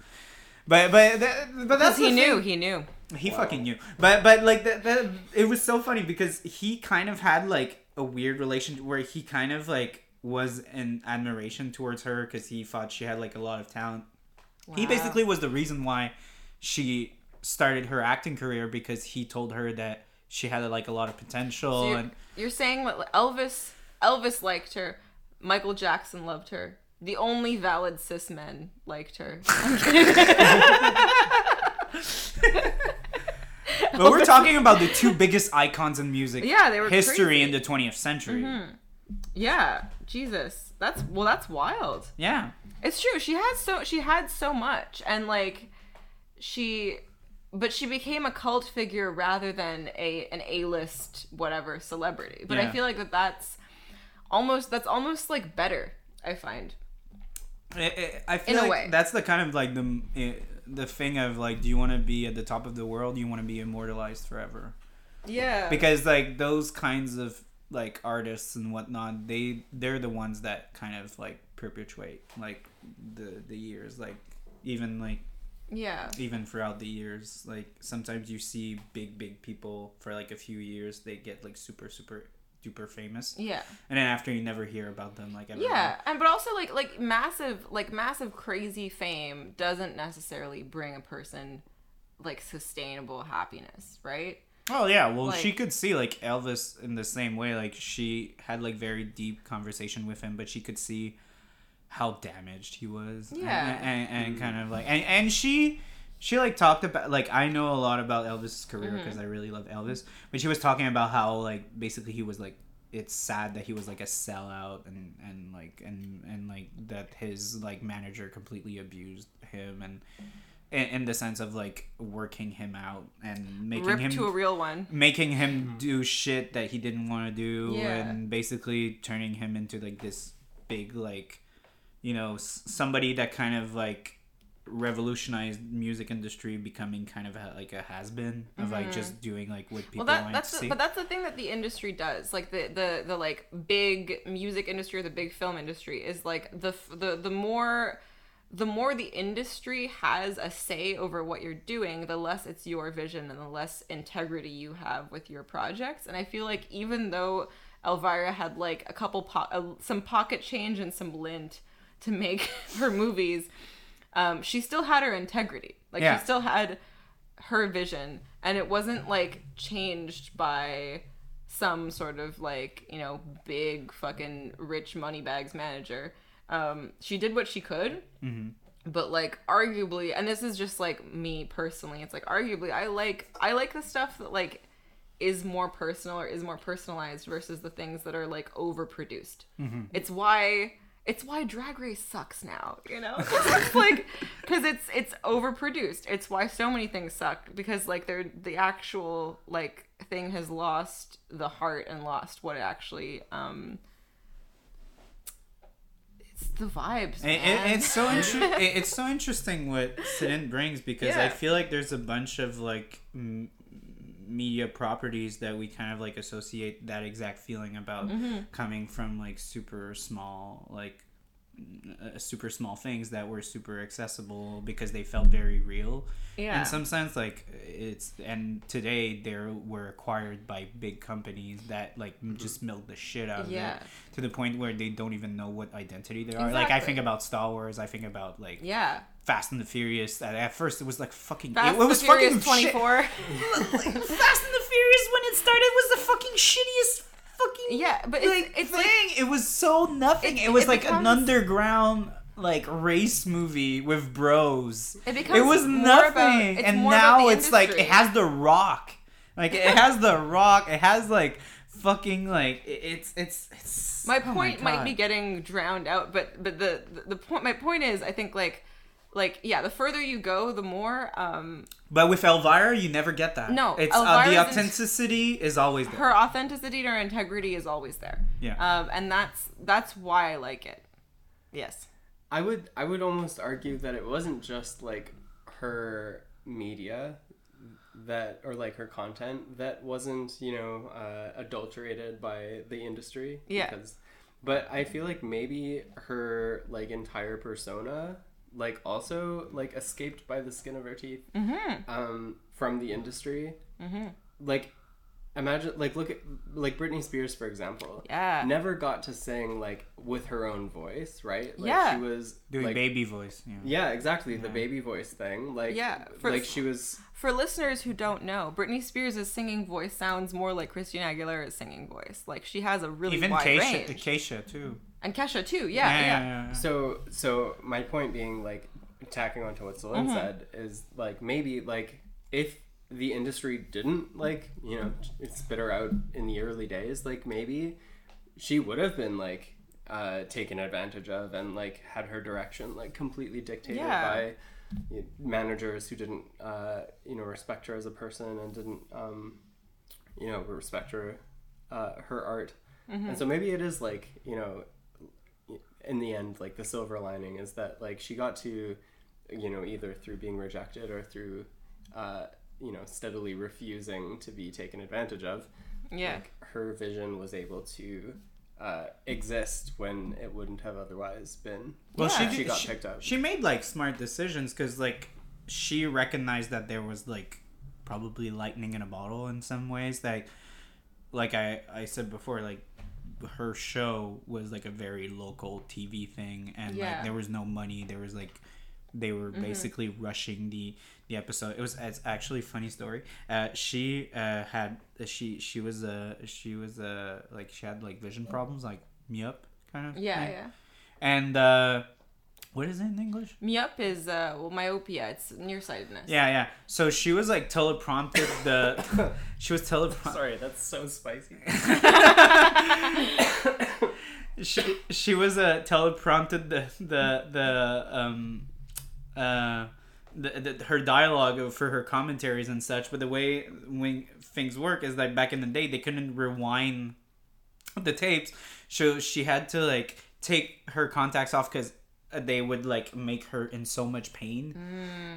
But but that, but that's Because he the knew. thing. He knew. He Wow. fucking knew. But but like that, that it was so funny because he kind of had like a weird relationship where he kind of like was in admiration towards her because he thought she had like a lot of talent. He basically was the reason why she started her acting career because he told her that she had like a lot of potential So you're, and you're saying that Elvis Elvis liked her, Michael Jackson loved her. The only valid cis men liked her. [LAUGHS] [LAUGHS] [LAUGHS] but we're [LAUGHS] talking about the two biggest icons in music Yeah, they were history crazy. in the 20th century. yeah, Jesus, that's well, that's wild. Yeah. It's true. She had so she had so much, and like she, but she became a cult figure rather than a an A list whatever celebrity. But Yeah. I feel like that that's almost that's almost like better. I find. I- I, feel In a like way. that's the kind of like the eh, the thing of like, do you want to be at the top of the world? Do you want to be immortalized forever? Yeah. Because like those kinds of like artists and whatnot, they they're the ones that kind of like perpetuate like the the years. Like even like yeah. even throughout the years, like sometimes you see big big people for like a few years, they get like super super duper famous, Yeah. and then after you never hear about them like ever. Yeah, and but also like like massive like massive crazy fame doesn't necessarily bring a person like sustainable happiness, right? Oh yeah, well Like- she could see like Elvis in the same way. Like she had like very deep conversation with him, but she could see how damaged he was. and- Yeah. and, and, kind mm. of like and and she she like talked about like I know a lot about Elvis's career Mm-hmm. because I really love Elvis, but she was talking about how like basically he was like it's sad that he was like a sellout and and like and and like that his like manager completely abused him and in, in the sense of like working him out and making Rip him to a real one. making him do shit that he didn't want to do Yeah. and basically turning him into like this big like you know somebody that kind of like revolutionized music industry becoming kind of a, like a has-been of like just doing like what people Mm-hmm. Well, that want that's to the, see but that's the thing that the industry does. Like the the the like big music industry or the big film industry is like the the the more the more the industry has a say over what you're doing, the less it's your vision and the less integrity you have with your projects. And I feel like even though Elvira had like a couple po- uh, some pocket change and some lint to make [LAUGHS] her movies, um, she still had her integrity. Like Yeah. she still had her vision, and it wasn't like changed by some sort of like you know big fucking rich money bags manager. Um, she did what she could, but like arguably, and this is just like me personally. It's like arguably, I like I like the stuff that like is more personal or is more personalized versus the things that are like overproduced. It's why it's why Drag Race sucks now, you know? [LAUGHS] it's like cuz it's it's overproduced. It's why so many things suck because like they're the actual like thing has lost the heart and lost what it actually um it's the vibes. It, it, it's so [LAUGHS] inter- it, it's so interesting what Sidin brings because I feel like there's a bunch of like m- media properties that we kind of like associate that exact feeling about Mm-hmm. coming from like super small like uh, super small things that were super accessible because they felt very real Yeah. in some sense like it's and today they were acquired by big companies that like m just milk the shit out of Yeah. it to the point where they don't even know what identity they are like i think about star wars i think about like yeah. Fast and the furious. At, at first it was like fucking Fast it, it was fucking shit. 24. [LAUGHS] fast and the furious when it started was the fucking shittiest fucking Yeah, but it's, like it's thing. Like it was so nothing. It- it, was it like an underground like race movie with bros. It becomes it was nothing. about- and now it's like it has the rock. Like it has the [LAUGHS] rock. It has like fucking like it's it's it's my oh point might be getting drowned out but but the, the the point my point is i think like like yeah the further you go the more um but with elvira you never get that. No, it's uh, the Elvira's in- authenticity is always there. her authenticity and her integrity is always there. Yeah. um and that's that's why i like it. Yes. I would I would almost argue that it wasn't just like her media that or like her content that wasn't you know uh, adulterated by the industry. Yeah. because, but I feel like maybe her like entire persona like also like escaped by the skin of her teeth mm-hmm um, from the industry mm-hmm like imagine like look at like Britney Spears for example yeah never got to sing like with her own voice right like Yeah. she was doing like, baby voice yeah. yeah, exactly. The baby voice thing. Like, Yeah, for- like she was. for listeners who don't know britney spears' singing voice sounds more like christina aguilera's singing voice like she has a really even wide Kesha, range Kesha too and kesha too yeah yeah, So, so my point being, like, tacking onto what Celine Mm-hmm. said is like maybe like if the industry didn't like you know spit her out in the early days, like maybe she would have been like uh, taken advantage of and like had her direction like completely dictated Yeah. by you know, managers who didn't uh, you know respect her as a person and didn't um, you know respect her uh, her art and so maybe it is like you know in the end like the silver lining is that like she got to you know either through being rejected or through uh, you know steadily refusing to be taken advantage of yeah. like her vision was able to uh, exist when it wouldn't have otherwise been Well, Yeah. she, she got she, picked up she made like smart decisions because like she recognized that there was like probably lightning in a bottle in some ways. That like I I said before, like her show was like a very local TV thing, and Yeah. like there was no money. There was like they were Mm-hmm. basically rushing the the episode. It was it's actually a funny story. Uh, she uh, had she she was a she was a like she had like vision problems, like myope kind of Yeah, thing. yeah. And uh, what is it in English? Myope is uh well myopia. It's nearsightedness. Yeah, yeah. So she was like teleprompted the. [LAUGHS] she was teleprompted. sorry that's so spicy [LAUGHS] She she was uh, teleprompted the the the um uh. The, the, her dialogue for her commentaries and such, but the way when things work is like back in the day they couldn't rewind the tapes, so she had to like take her contacts off because they would like make her in so much pain.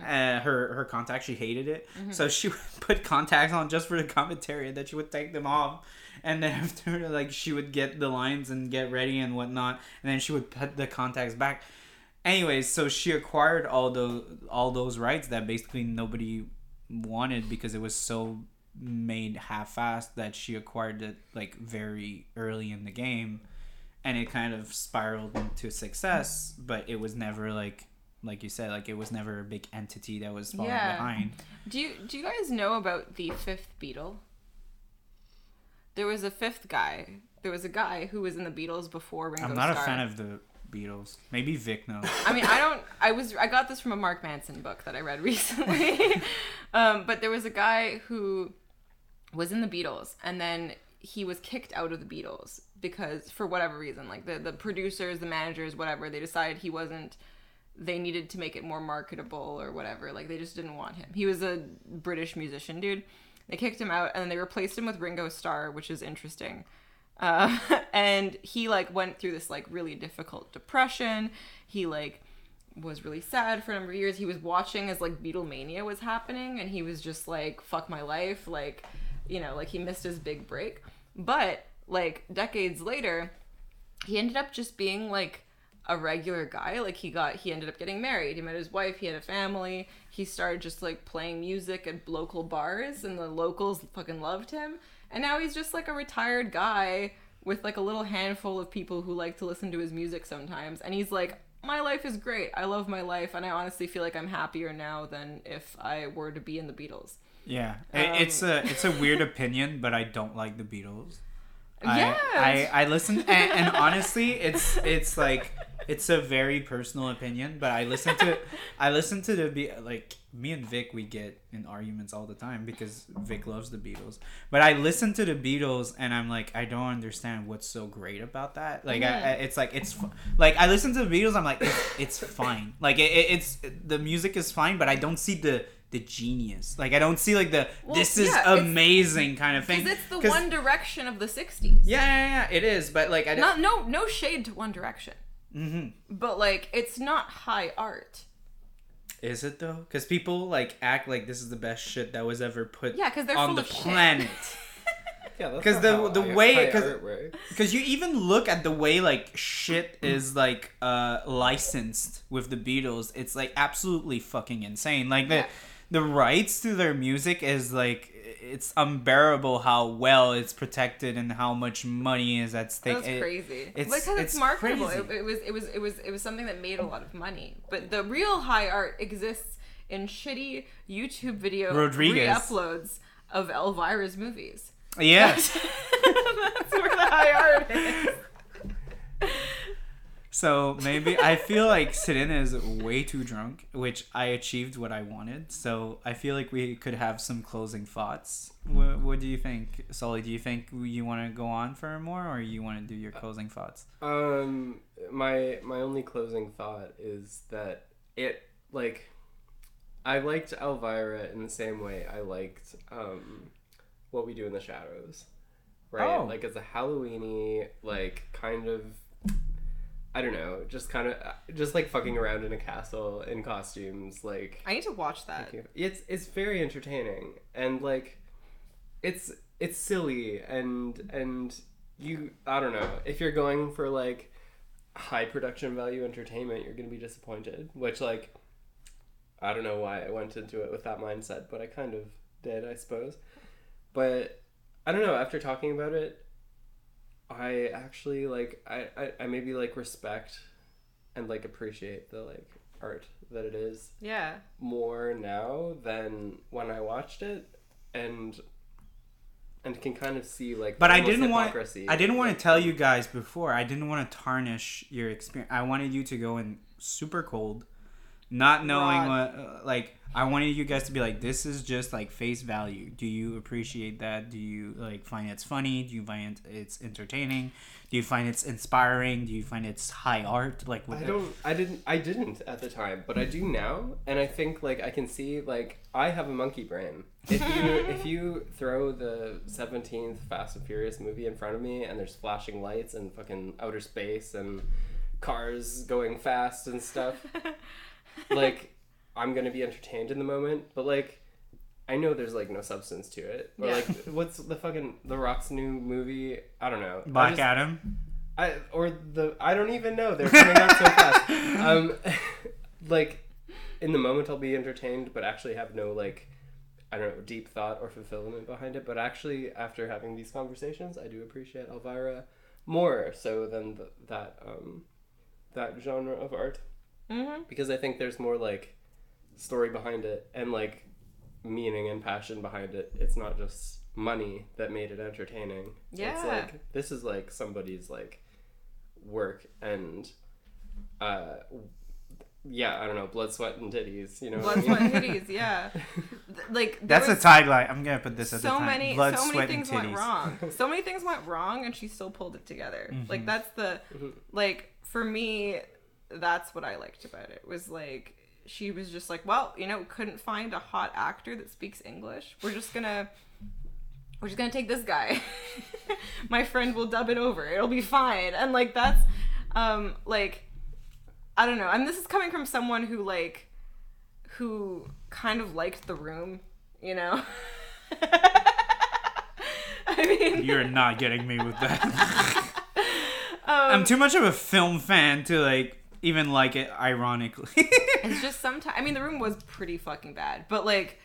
Uh, her her contacts, she hated it, so she [LAUGHS] would put contacts on just for the commentary, and then she would take them off, and then [LAUGHS] after like she would get the lines and get ready and whatnot, and then she would put the contacts back. anyways, so she acquired all the all those rights that basically nobody wanted because it was so made half-assed that she acquired it like very early in the game and it kind of spiraled into success but it was never like like you said like it was never a big entity that was falling Yeah. behind Do you do you guys know about the fifth Beatle? There was a fifth guy. There was a guy who was in the Beatles before Ringo i'm not Starr. a fan of the beatles maybe vic knows I mean, I don't. I was. I got this from a Mark Manson book that I read recently. [LAUGHS] um, but there was a guy who was in the Beatles, and then he was kicked out of the Beatles because, for whatever reason, like the the producers, the managers, whatever, they decided he wasn't. They needed to make it more marketable or whatever. Like they just didn't want him. He was a British musician, dude. They kicked him out, and then they replaced him with Ringo Starr, which is interesting. Uh, [LAUGHS] and he like went through this like really difficult depression. He like was really sad for a number of years. He was watching as like Beatlemania was happening, and he was just like, "Fuck my life!" Like, you know, like he missed his big break. But like decades later, he ended up just being like a regular guy. Like he got he ended up getting married. He met his wife. He had a family. He started just like playing music at local bars, and the locals fucking loved him. And now he's just like a retired guy with like a little handful of people who like to listen to his music sometimes. And he's like, my life is great. I love my life, and I honestly feel like I'm happier now than if I were to be in the Beatles. yeah I- it's um, a it's a weird opinion but i don't like the beatles Yeah, I, I, I listen and, and [LAUGHS] honestly it's it's like it's a very personal opinion but I listen to I listen to the be like me and Vic we get in arguments all the time because Vic loves the Beatles. But I listen to the Beatles and I'm like I don't understand what's so great about that. Like I, mm-hmm. I, it's like it's like I listen to the Beatles I'm like it's, it's fine. Like it, it, it's the music is fine but I don't see the the genius like I don't see like the Well, this is yeah, amazing kind of thing Because it's the One Direction of the '60s. yeah, yeah, yeah, it is. But like, I don't. Not no no shade to One Direction, hmm but like it's not high art. Is it though? Because people like act like this is the best shit that was ever put Yeah, because they're on full the of shit. planet. [LAUGHS] Yeah, that's 'Cause not the- how the high- way- high 'cause- art works. Because you even look at the way like shit is like uh licensed with the Beatles, it's like absolutely fucking insane. Like the Yeah. The rights to their music is like it's unbearable how well it's protected and how much money is at stake. That's It- crazy. it's- because it's, it's marketable. crazy. It, it was it was it was it was something that made a lot of money. But the real high art exists in shitty YouTube video Rodriguez. re-uploads of Elvira's movies. yeah. [LAUGHS] That's where the high art is. [LAUGHS] So maybe I feel like Serena is way too drunk, which I achieved what I wanted. So I feel like we could have some closing thoughts. What, what do you think, Sully? Do you think you want to go on for more, or you want to do your closing thoughts? Um, my my only closing thought is that it like I liked Elvira in the same way I liked um, what we do in the shadows, right? Oh. Like it's a Halloweeny like kind of. I don't know, just kind of, just like fucking around in a castle in costumes, like I need to watch that. it's it's very entertaining and like it's it's silly and and you I don't know if you're going for like high production value entertainment you're gonna be disappointed which like I don't know why I went into it with that mindset but I kind of did I suppose but I don't know after talking about it I actually like I, I, I maybe like respect and like appreciate the like art that it is Yeah. more now than when I watched it, and and can kind of see like. But I didn't want. hypocrisy. I didn't want to tell you guys before. I didn't want to tarnish your experience. I wanted you to go in super cold, not knowing Raw. what. Uh, like I wanted you guys to be like, this is just like face value. Do you appreciate that? Do you like find it's funny? Do you find it's entertaining? Do you find it's inspiring? Do you find it's high art? Like what? I don't. I didn't. I didn't at the time, but I do now, and I think like I can see like I have a monkey brain. If you if [LAUGHS] you throw the seventeenth Fast and Furious movie in front of me, and there's flashing lights and fucking outer space and cars going fast and stuff, [LAUGHS] like I'm gonna be entertained in the moment, but like. I know there's like no substance to it. Or Yeah. like what's the fucking The Rock's new movie? I don't know. I Black just- Adam. I I or the I don't even know. They're coming out so fast. [LAUGHS] Um, [LAUGHS] like in the moment, I'll be entertained, but actually have no like I don't know deep thought or fulfillment behind it. But actually, after having these conversations, I do appreciate Elvira more so than the, that um, that genre of art Mm-hmm. because I think there's more like story behind it and like meaning and passion behind it. It's not just money that made it entertaining. It's Yeah. like this is like somebody's like work and uh yeah, I don't know, blood, sweat and titties, you know. what I Blood, sweat, and [LAUGHS] titties. Yeah. Like That's a was tagline. I'm gonna put this at the so many, Blood, so many sweat, things went wrong. [LAUGHS] So many things went wrong, and she still pulled it together. Mm-hmm. Like that's the, like for me, that's what I liked about it. Was like she was just like, well, you know, couldn't find a hot actor that speaks English. We're just gonna. We're just gonna take this guy. [LAUGHS] My friend will dub it over. It'll be fine. And like that's um like I don't know. And this is coming from someone who like who kind of liked the room, you know? [LAUGHS] I mean You're not getting me with that. [LAUGHS] um, I'm too much of a film fan to like even like it ironically. it's [LAUGHS] just sometimes I mean the room was pretty fucking bad, but like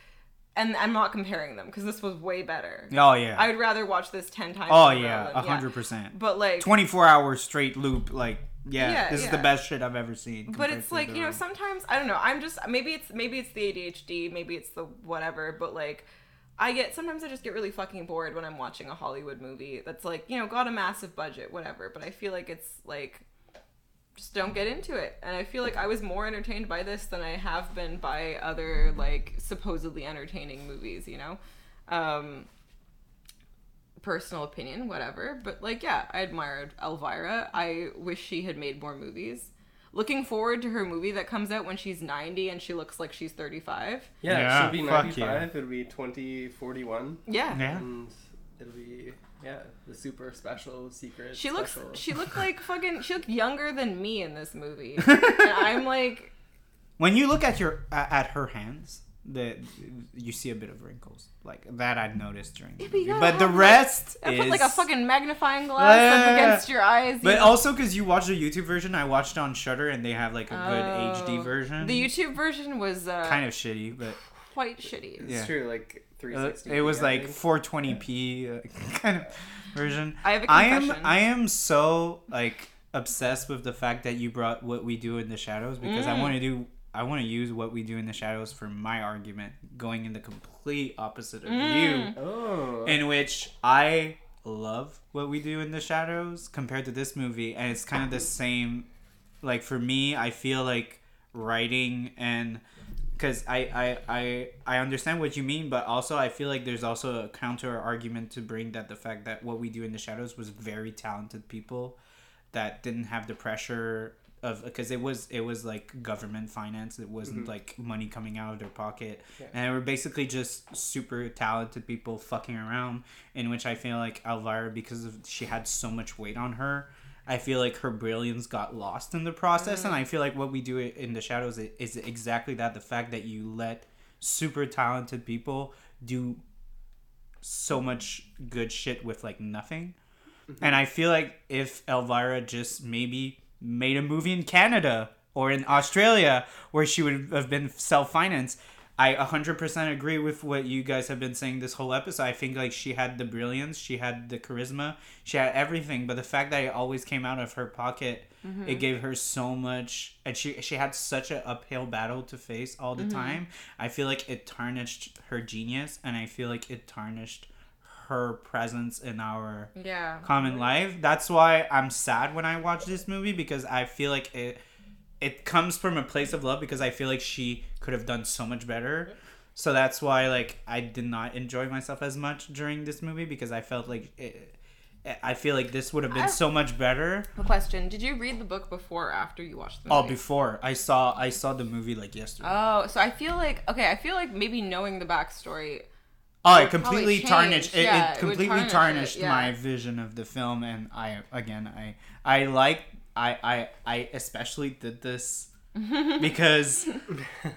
and I'm not comparing them because this was way better. oh yeah. I would rather watch this 10 times. oh in a row yeah, a hundred percent. But like 24 hour straight loop. Like yeah, Yeah, this is the best shit I've ever seen. but it's like you know Room. sometimes i don't know i'm just maybe it's maybe it's the adhd maybe it's the whatever but like i get sometimes i just get really fucking bored when i'm watching a hollywood movie that's like you know got a massive budget whatever but i feel like it's like just don't get into it and i feel like i was more entertained by this than i have been by other like supposedly entertaining movies you know um personal opinion, whatever. But like, yeah, I admired Elvira. I wish she had made more movies. Looking forward to her movie that comes out when she's 90 and she looks like she's 35. Yeah, Yeah, she'll be 95, yeah. it'll be 2041 Yeah. Yeah. and it'll be yeah, the super special secret She looks special. she looked [LAUGHS] like fucking she looked younger than me in this movie. [LAUGHS] and I'm like When you look at your at at her hands, that you see a bit of wrinkles like that. I'd noticed during the but movie, gotta but the have, like- rest I is put like a fucking magnifying glass Yeah. up against your eyes. But know? also because you watched the YouTube version, I watched on Shudder, and they have like a good HD Oh. version. The YouTube version was uh, kind of shitty, but quite shitty. It's yeah. true, like uh, it was like 420p uh, [LAUGHS] kind of version. I have a I am confession. I am so like obsessed with the fact that you brought what we do in the shadows because I Mm. want to do I want to use what we do in the shadows for my argument, going in the complete opposite of Mm. you, Oh. in which I love what we do in the shadows compared to this movie, and it's kind of the same. Like for me, I feel like writing and because I, I I I understand what you mean, but also I feel like there's also a counter argument to bring that the fact that what we do in the shadows was very talented people that didn't have the pressure of because it was it was like government finance. It wasn't mm-hmm. like money coming out of their pocket. Yeah. and they were basically just super talented people fucking around in which i feel like elvira because of she had so much weight on her i feel like her brilliance got lost in the process and mm. i feel like what we do in the shadows is exactly that the fact that you let super talented people do so much good shit with like nothing. Mm-hmm. And I feel like if Elvira just maybe made a movie in Canada or in Australia where she would have been self financed, I 100% agree with what you guys have been saying this whole episode. I think like she had the brilliance, she had the charisma, she had everything, but the fact that it always came out of her pocket, it mm-hmm. gave her so much and she she had such an uphill battle to face all the mm-hmm. time. I feel like it tarnished her genius and I feel like it tarnished her presence in our Yeah. common life. That's why I'm sad when I watch this movie because I feel like it it comes from a place of love because I feel like she could have done so much better. So that's why like I did not enjoy myself as much during this movie because I felt like it, I feel like this would have been I- so much better. A question: Did you read the book before or after you watched the Oh, before I saw I saw the movie like yesterday. Oh, so I feel like okay. I feel like maybe knowing the backstory. oh, it completely tarnished. It, Yeah, it it completely it, tarnished yeah. my vision of the film, and I again I I like I I I especially did this [LAUGHS] because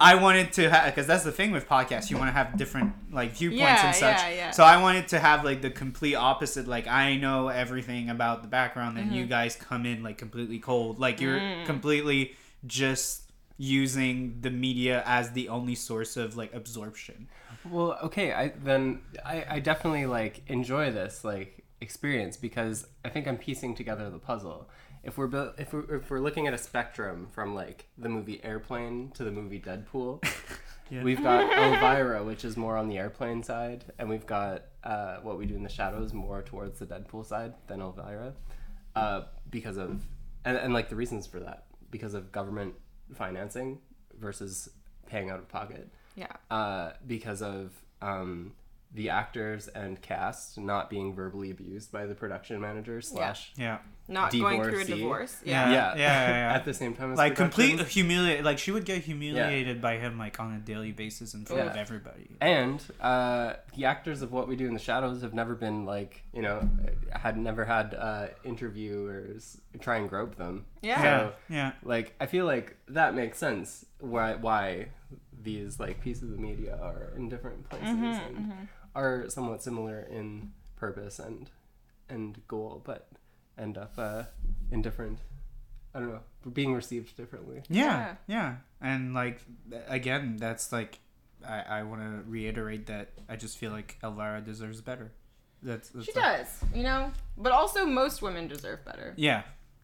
I wanted to have because that's the thing with podcasts you want to have different like viewpoints Yeah, and such. yeah, yeah. So I wanted to have like the complete opposite. Like I know everything about the background, and Mm-hmm. you guys come in like completely cold. Like you're Mm. completely just using the media as the only source of like absorption. Well, okay, I then I, I definitely like enjoy this like experience because I think I'm piecing together the puzzle. If we're bu- if we're if we're looking at a spectrum from like the movie Airplane to the movie Deadpool, [LAUGHS] Yeah. we've got Elvira, which is more on the airplane side, and we've got uh, what we do in the shadows more towards the Deadpool side than Elvira, uh, because of and, and like the reasons for that because of government financing versus paying out of pocket Yeah. uh, because of um, the actors and cast not being verbally abused by the production manager slash Yeah. Not going through a divorce. Yeah. Yeah. Yeah. Yeah. yeah. [LAUGHS] at the same time as like complete humiliate like she would get humiliated by him like on a daily basis in front of everybody and uh, the actors of what we do in the shadows have never been like you know had never had uh, interviewers try and grope them Yeah. yeah So, yeah like i feel like that makes sense why why these like pieces of media are in different places Mm-hmm, and are somewhat similar in purpose and and goal but end up uh, in different i don't know being received differently yeah yeah and like again that's like i i want to reiterate that i just feel like elvira deserves better that's, that's She like- does, you know? But also, most women deserve better yeah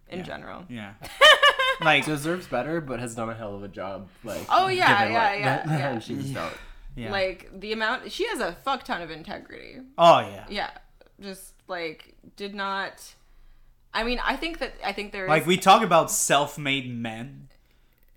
in Yeah. general. yeah [LAUGHS] like deserves better but has done a hell of a job like Oh, yeah, given yeah, what- yeah, [LAUGHS] that- yeah. and she just don't yeah Like, the amount. She has a fuck ton of integrity. oh yeah Yeah. Just, like, did not. I mean, I think that. I think there is. like we talk about self-made men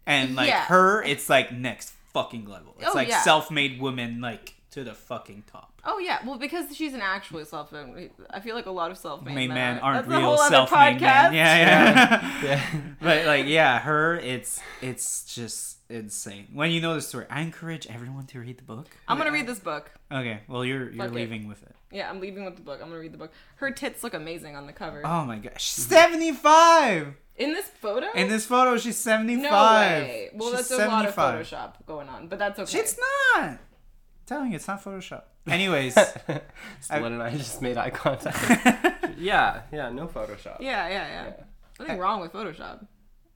and like Yeah. her it's like next fucking level it's Oh, like yeah. self-made women like to the fucking top Oh yeah, well because she's an actually self-made. I feel like a lot of self-made made men, men are. aren't That's real whole self-made men. podcast. Yeah, yeah. [LAUGHS] yeah but like, yeah, her, it's it's just insane. When you know the story, I encourage everyone to read the book. I'm gonna read this book. Okay, well, you're you're Fuck it. leaving with it. Yeah, I'm leaving with the book. I'm gonna read the book. Her tits look amazing on the cover. Oh my gosh, seventy five. In this photo? In this photo, she's seventy no way. Well, she's that's a lot of Photoshop going on, but that's okay. It's not. I'm telling you, it's not Photoshop. [LAUGHS] Anyways, Stella and I just made eye contact. [LAUGHS] yeah, yeah, no Photoshop. Yeah, yeah, yeah. Yeah. Nothing wrong with Photoshop.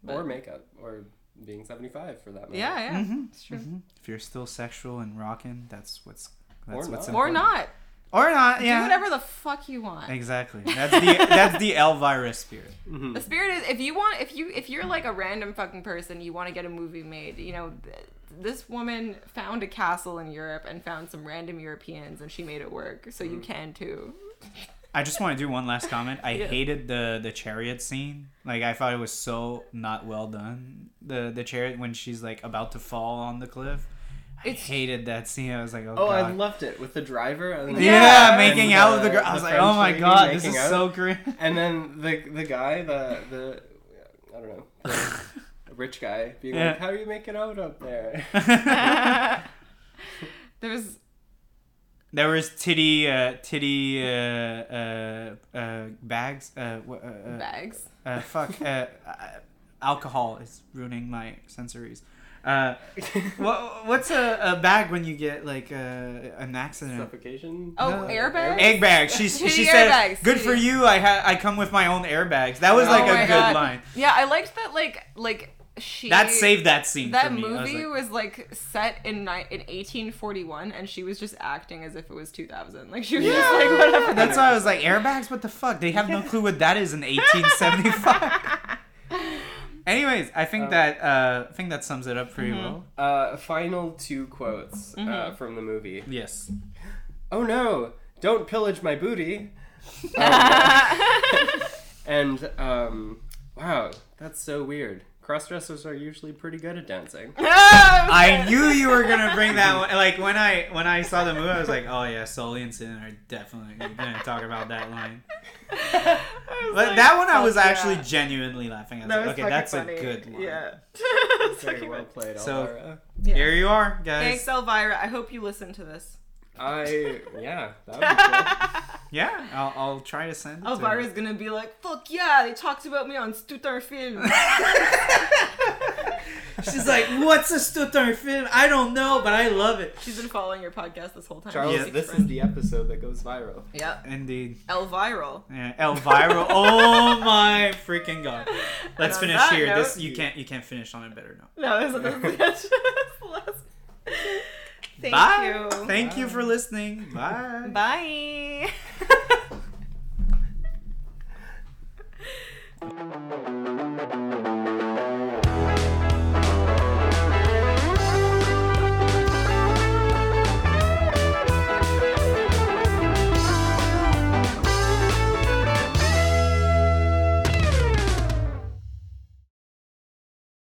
Or makeup, or being 75 for that matter. Yeah, yeah. Mhm, It's true. if you're still sexual and rocking, that's what's that's Or what's not. Or not. or not. Do whatever the fuck you want. exactly. That's the [LAUGHS] that's the Elvira spirit. Mhm. The spirit is if you want if you if you're like a random fucking person you want to get a movie made you know th- this woman found a castle in Europe and found some random Europeans and she made it work so you mm. can too. I just want to do one last comment. I [LAUGHS] Yeah. hated the the chariot scene. Like I thought it was so not well done. The the chariot when she's like about to fall on the cliff. I It's- hated that scene. I was like, oh, Oh, I loved it with the driver. And yeah, Yeah. making and out with the the- girl. I was like, oh my god, this is out. so great. And [LAUGHS] then the the guy, the the I don't know, the [LAUGHS] rich guy, being Yeah. like, "How are you making out up there?" [LAUGHS] [LAUGHS] There's there was titty uh, titty uh, uh, uh, bags. Uh, uh, uh, bags. uh, fuck. Uh, uh, alcohol is ruining my sensories. Uh, what, what's a, a bag when you get like a, an accident? Suffocation. Oh, No. airbags? Egg bag. She [LAUGHS] she said, airbags, "Good for you. I ha- I come with my own airbags." That was like Oh a good God. line. Yeah, I liked that like like she That saved that scene that for me. I was movie like, was like, set in ni- in 1841 and she was just acting as if it was 2000 like she was just like whatever That's why I was like, airbags. What the fuck? They have no clue what that is in 1875. [LAUGHS] Anyways, I think Um, that uh, I think that sums it up pretty Mm-hmm. well. Uh, final two quotes uh, Mhm. from the movie. Yes. Oh no! Don't pillage my booty. [LAUGHS] Um, [LAUGHS] and um, wow, that's so weird. Crossdressers are usually pretty good at dancing. [LAUGHS] I knew you were gonna bring that one. Like when I when I saw the movie, I was like, oh yeah, Sully and Sin are definitely gonna talk about that line. But that one, I was actually genuinely laughing. I was That like, was okay, that's funny. a good line. Yeah. [LAUGHS] Very well played, So- Elvira. Yeah. Here you are, guys. Thanks, Elvira. I hope you listen to this. I yeah, that would be cool. [LAUGHS] Yeah, I'll, I'll try to send. It to Elvira's gonna be like, "Fuck yeah, they talked about me on Stutar Film." [LAUGHS] She's like, "What's a Stuttgart film? I don't know, but I love it." She's been following your podcast this whole time. Charles, Yeah, speaks this is the episode that goes viral. Yep. Indeed. Elviral. Yeah, Elvira. [LAUGHS] oh my freaking god. Let's finish that here. This you can't you can't finish on a better note. No, this is [LAUGHS] this is the last. Thank Bye. you. Thank Bye. you for listening. [LAUGHS] Bye. Bye. [LAUGHS]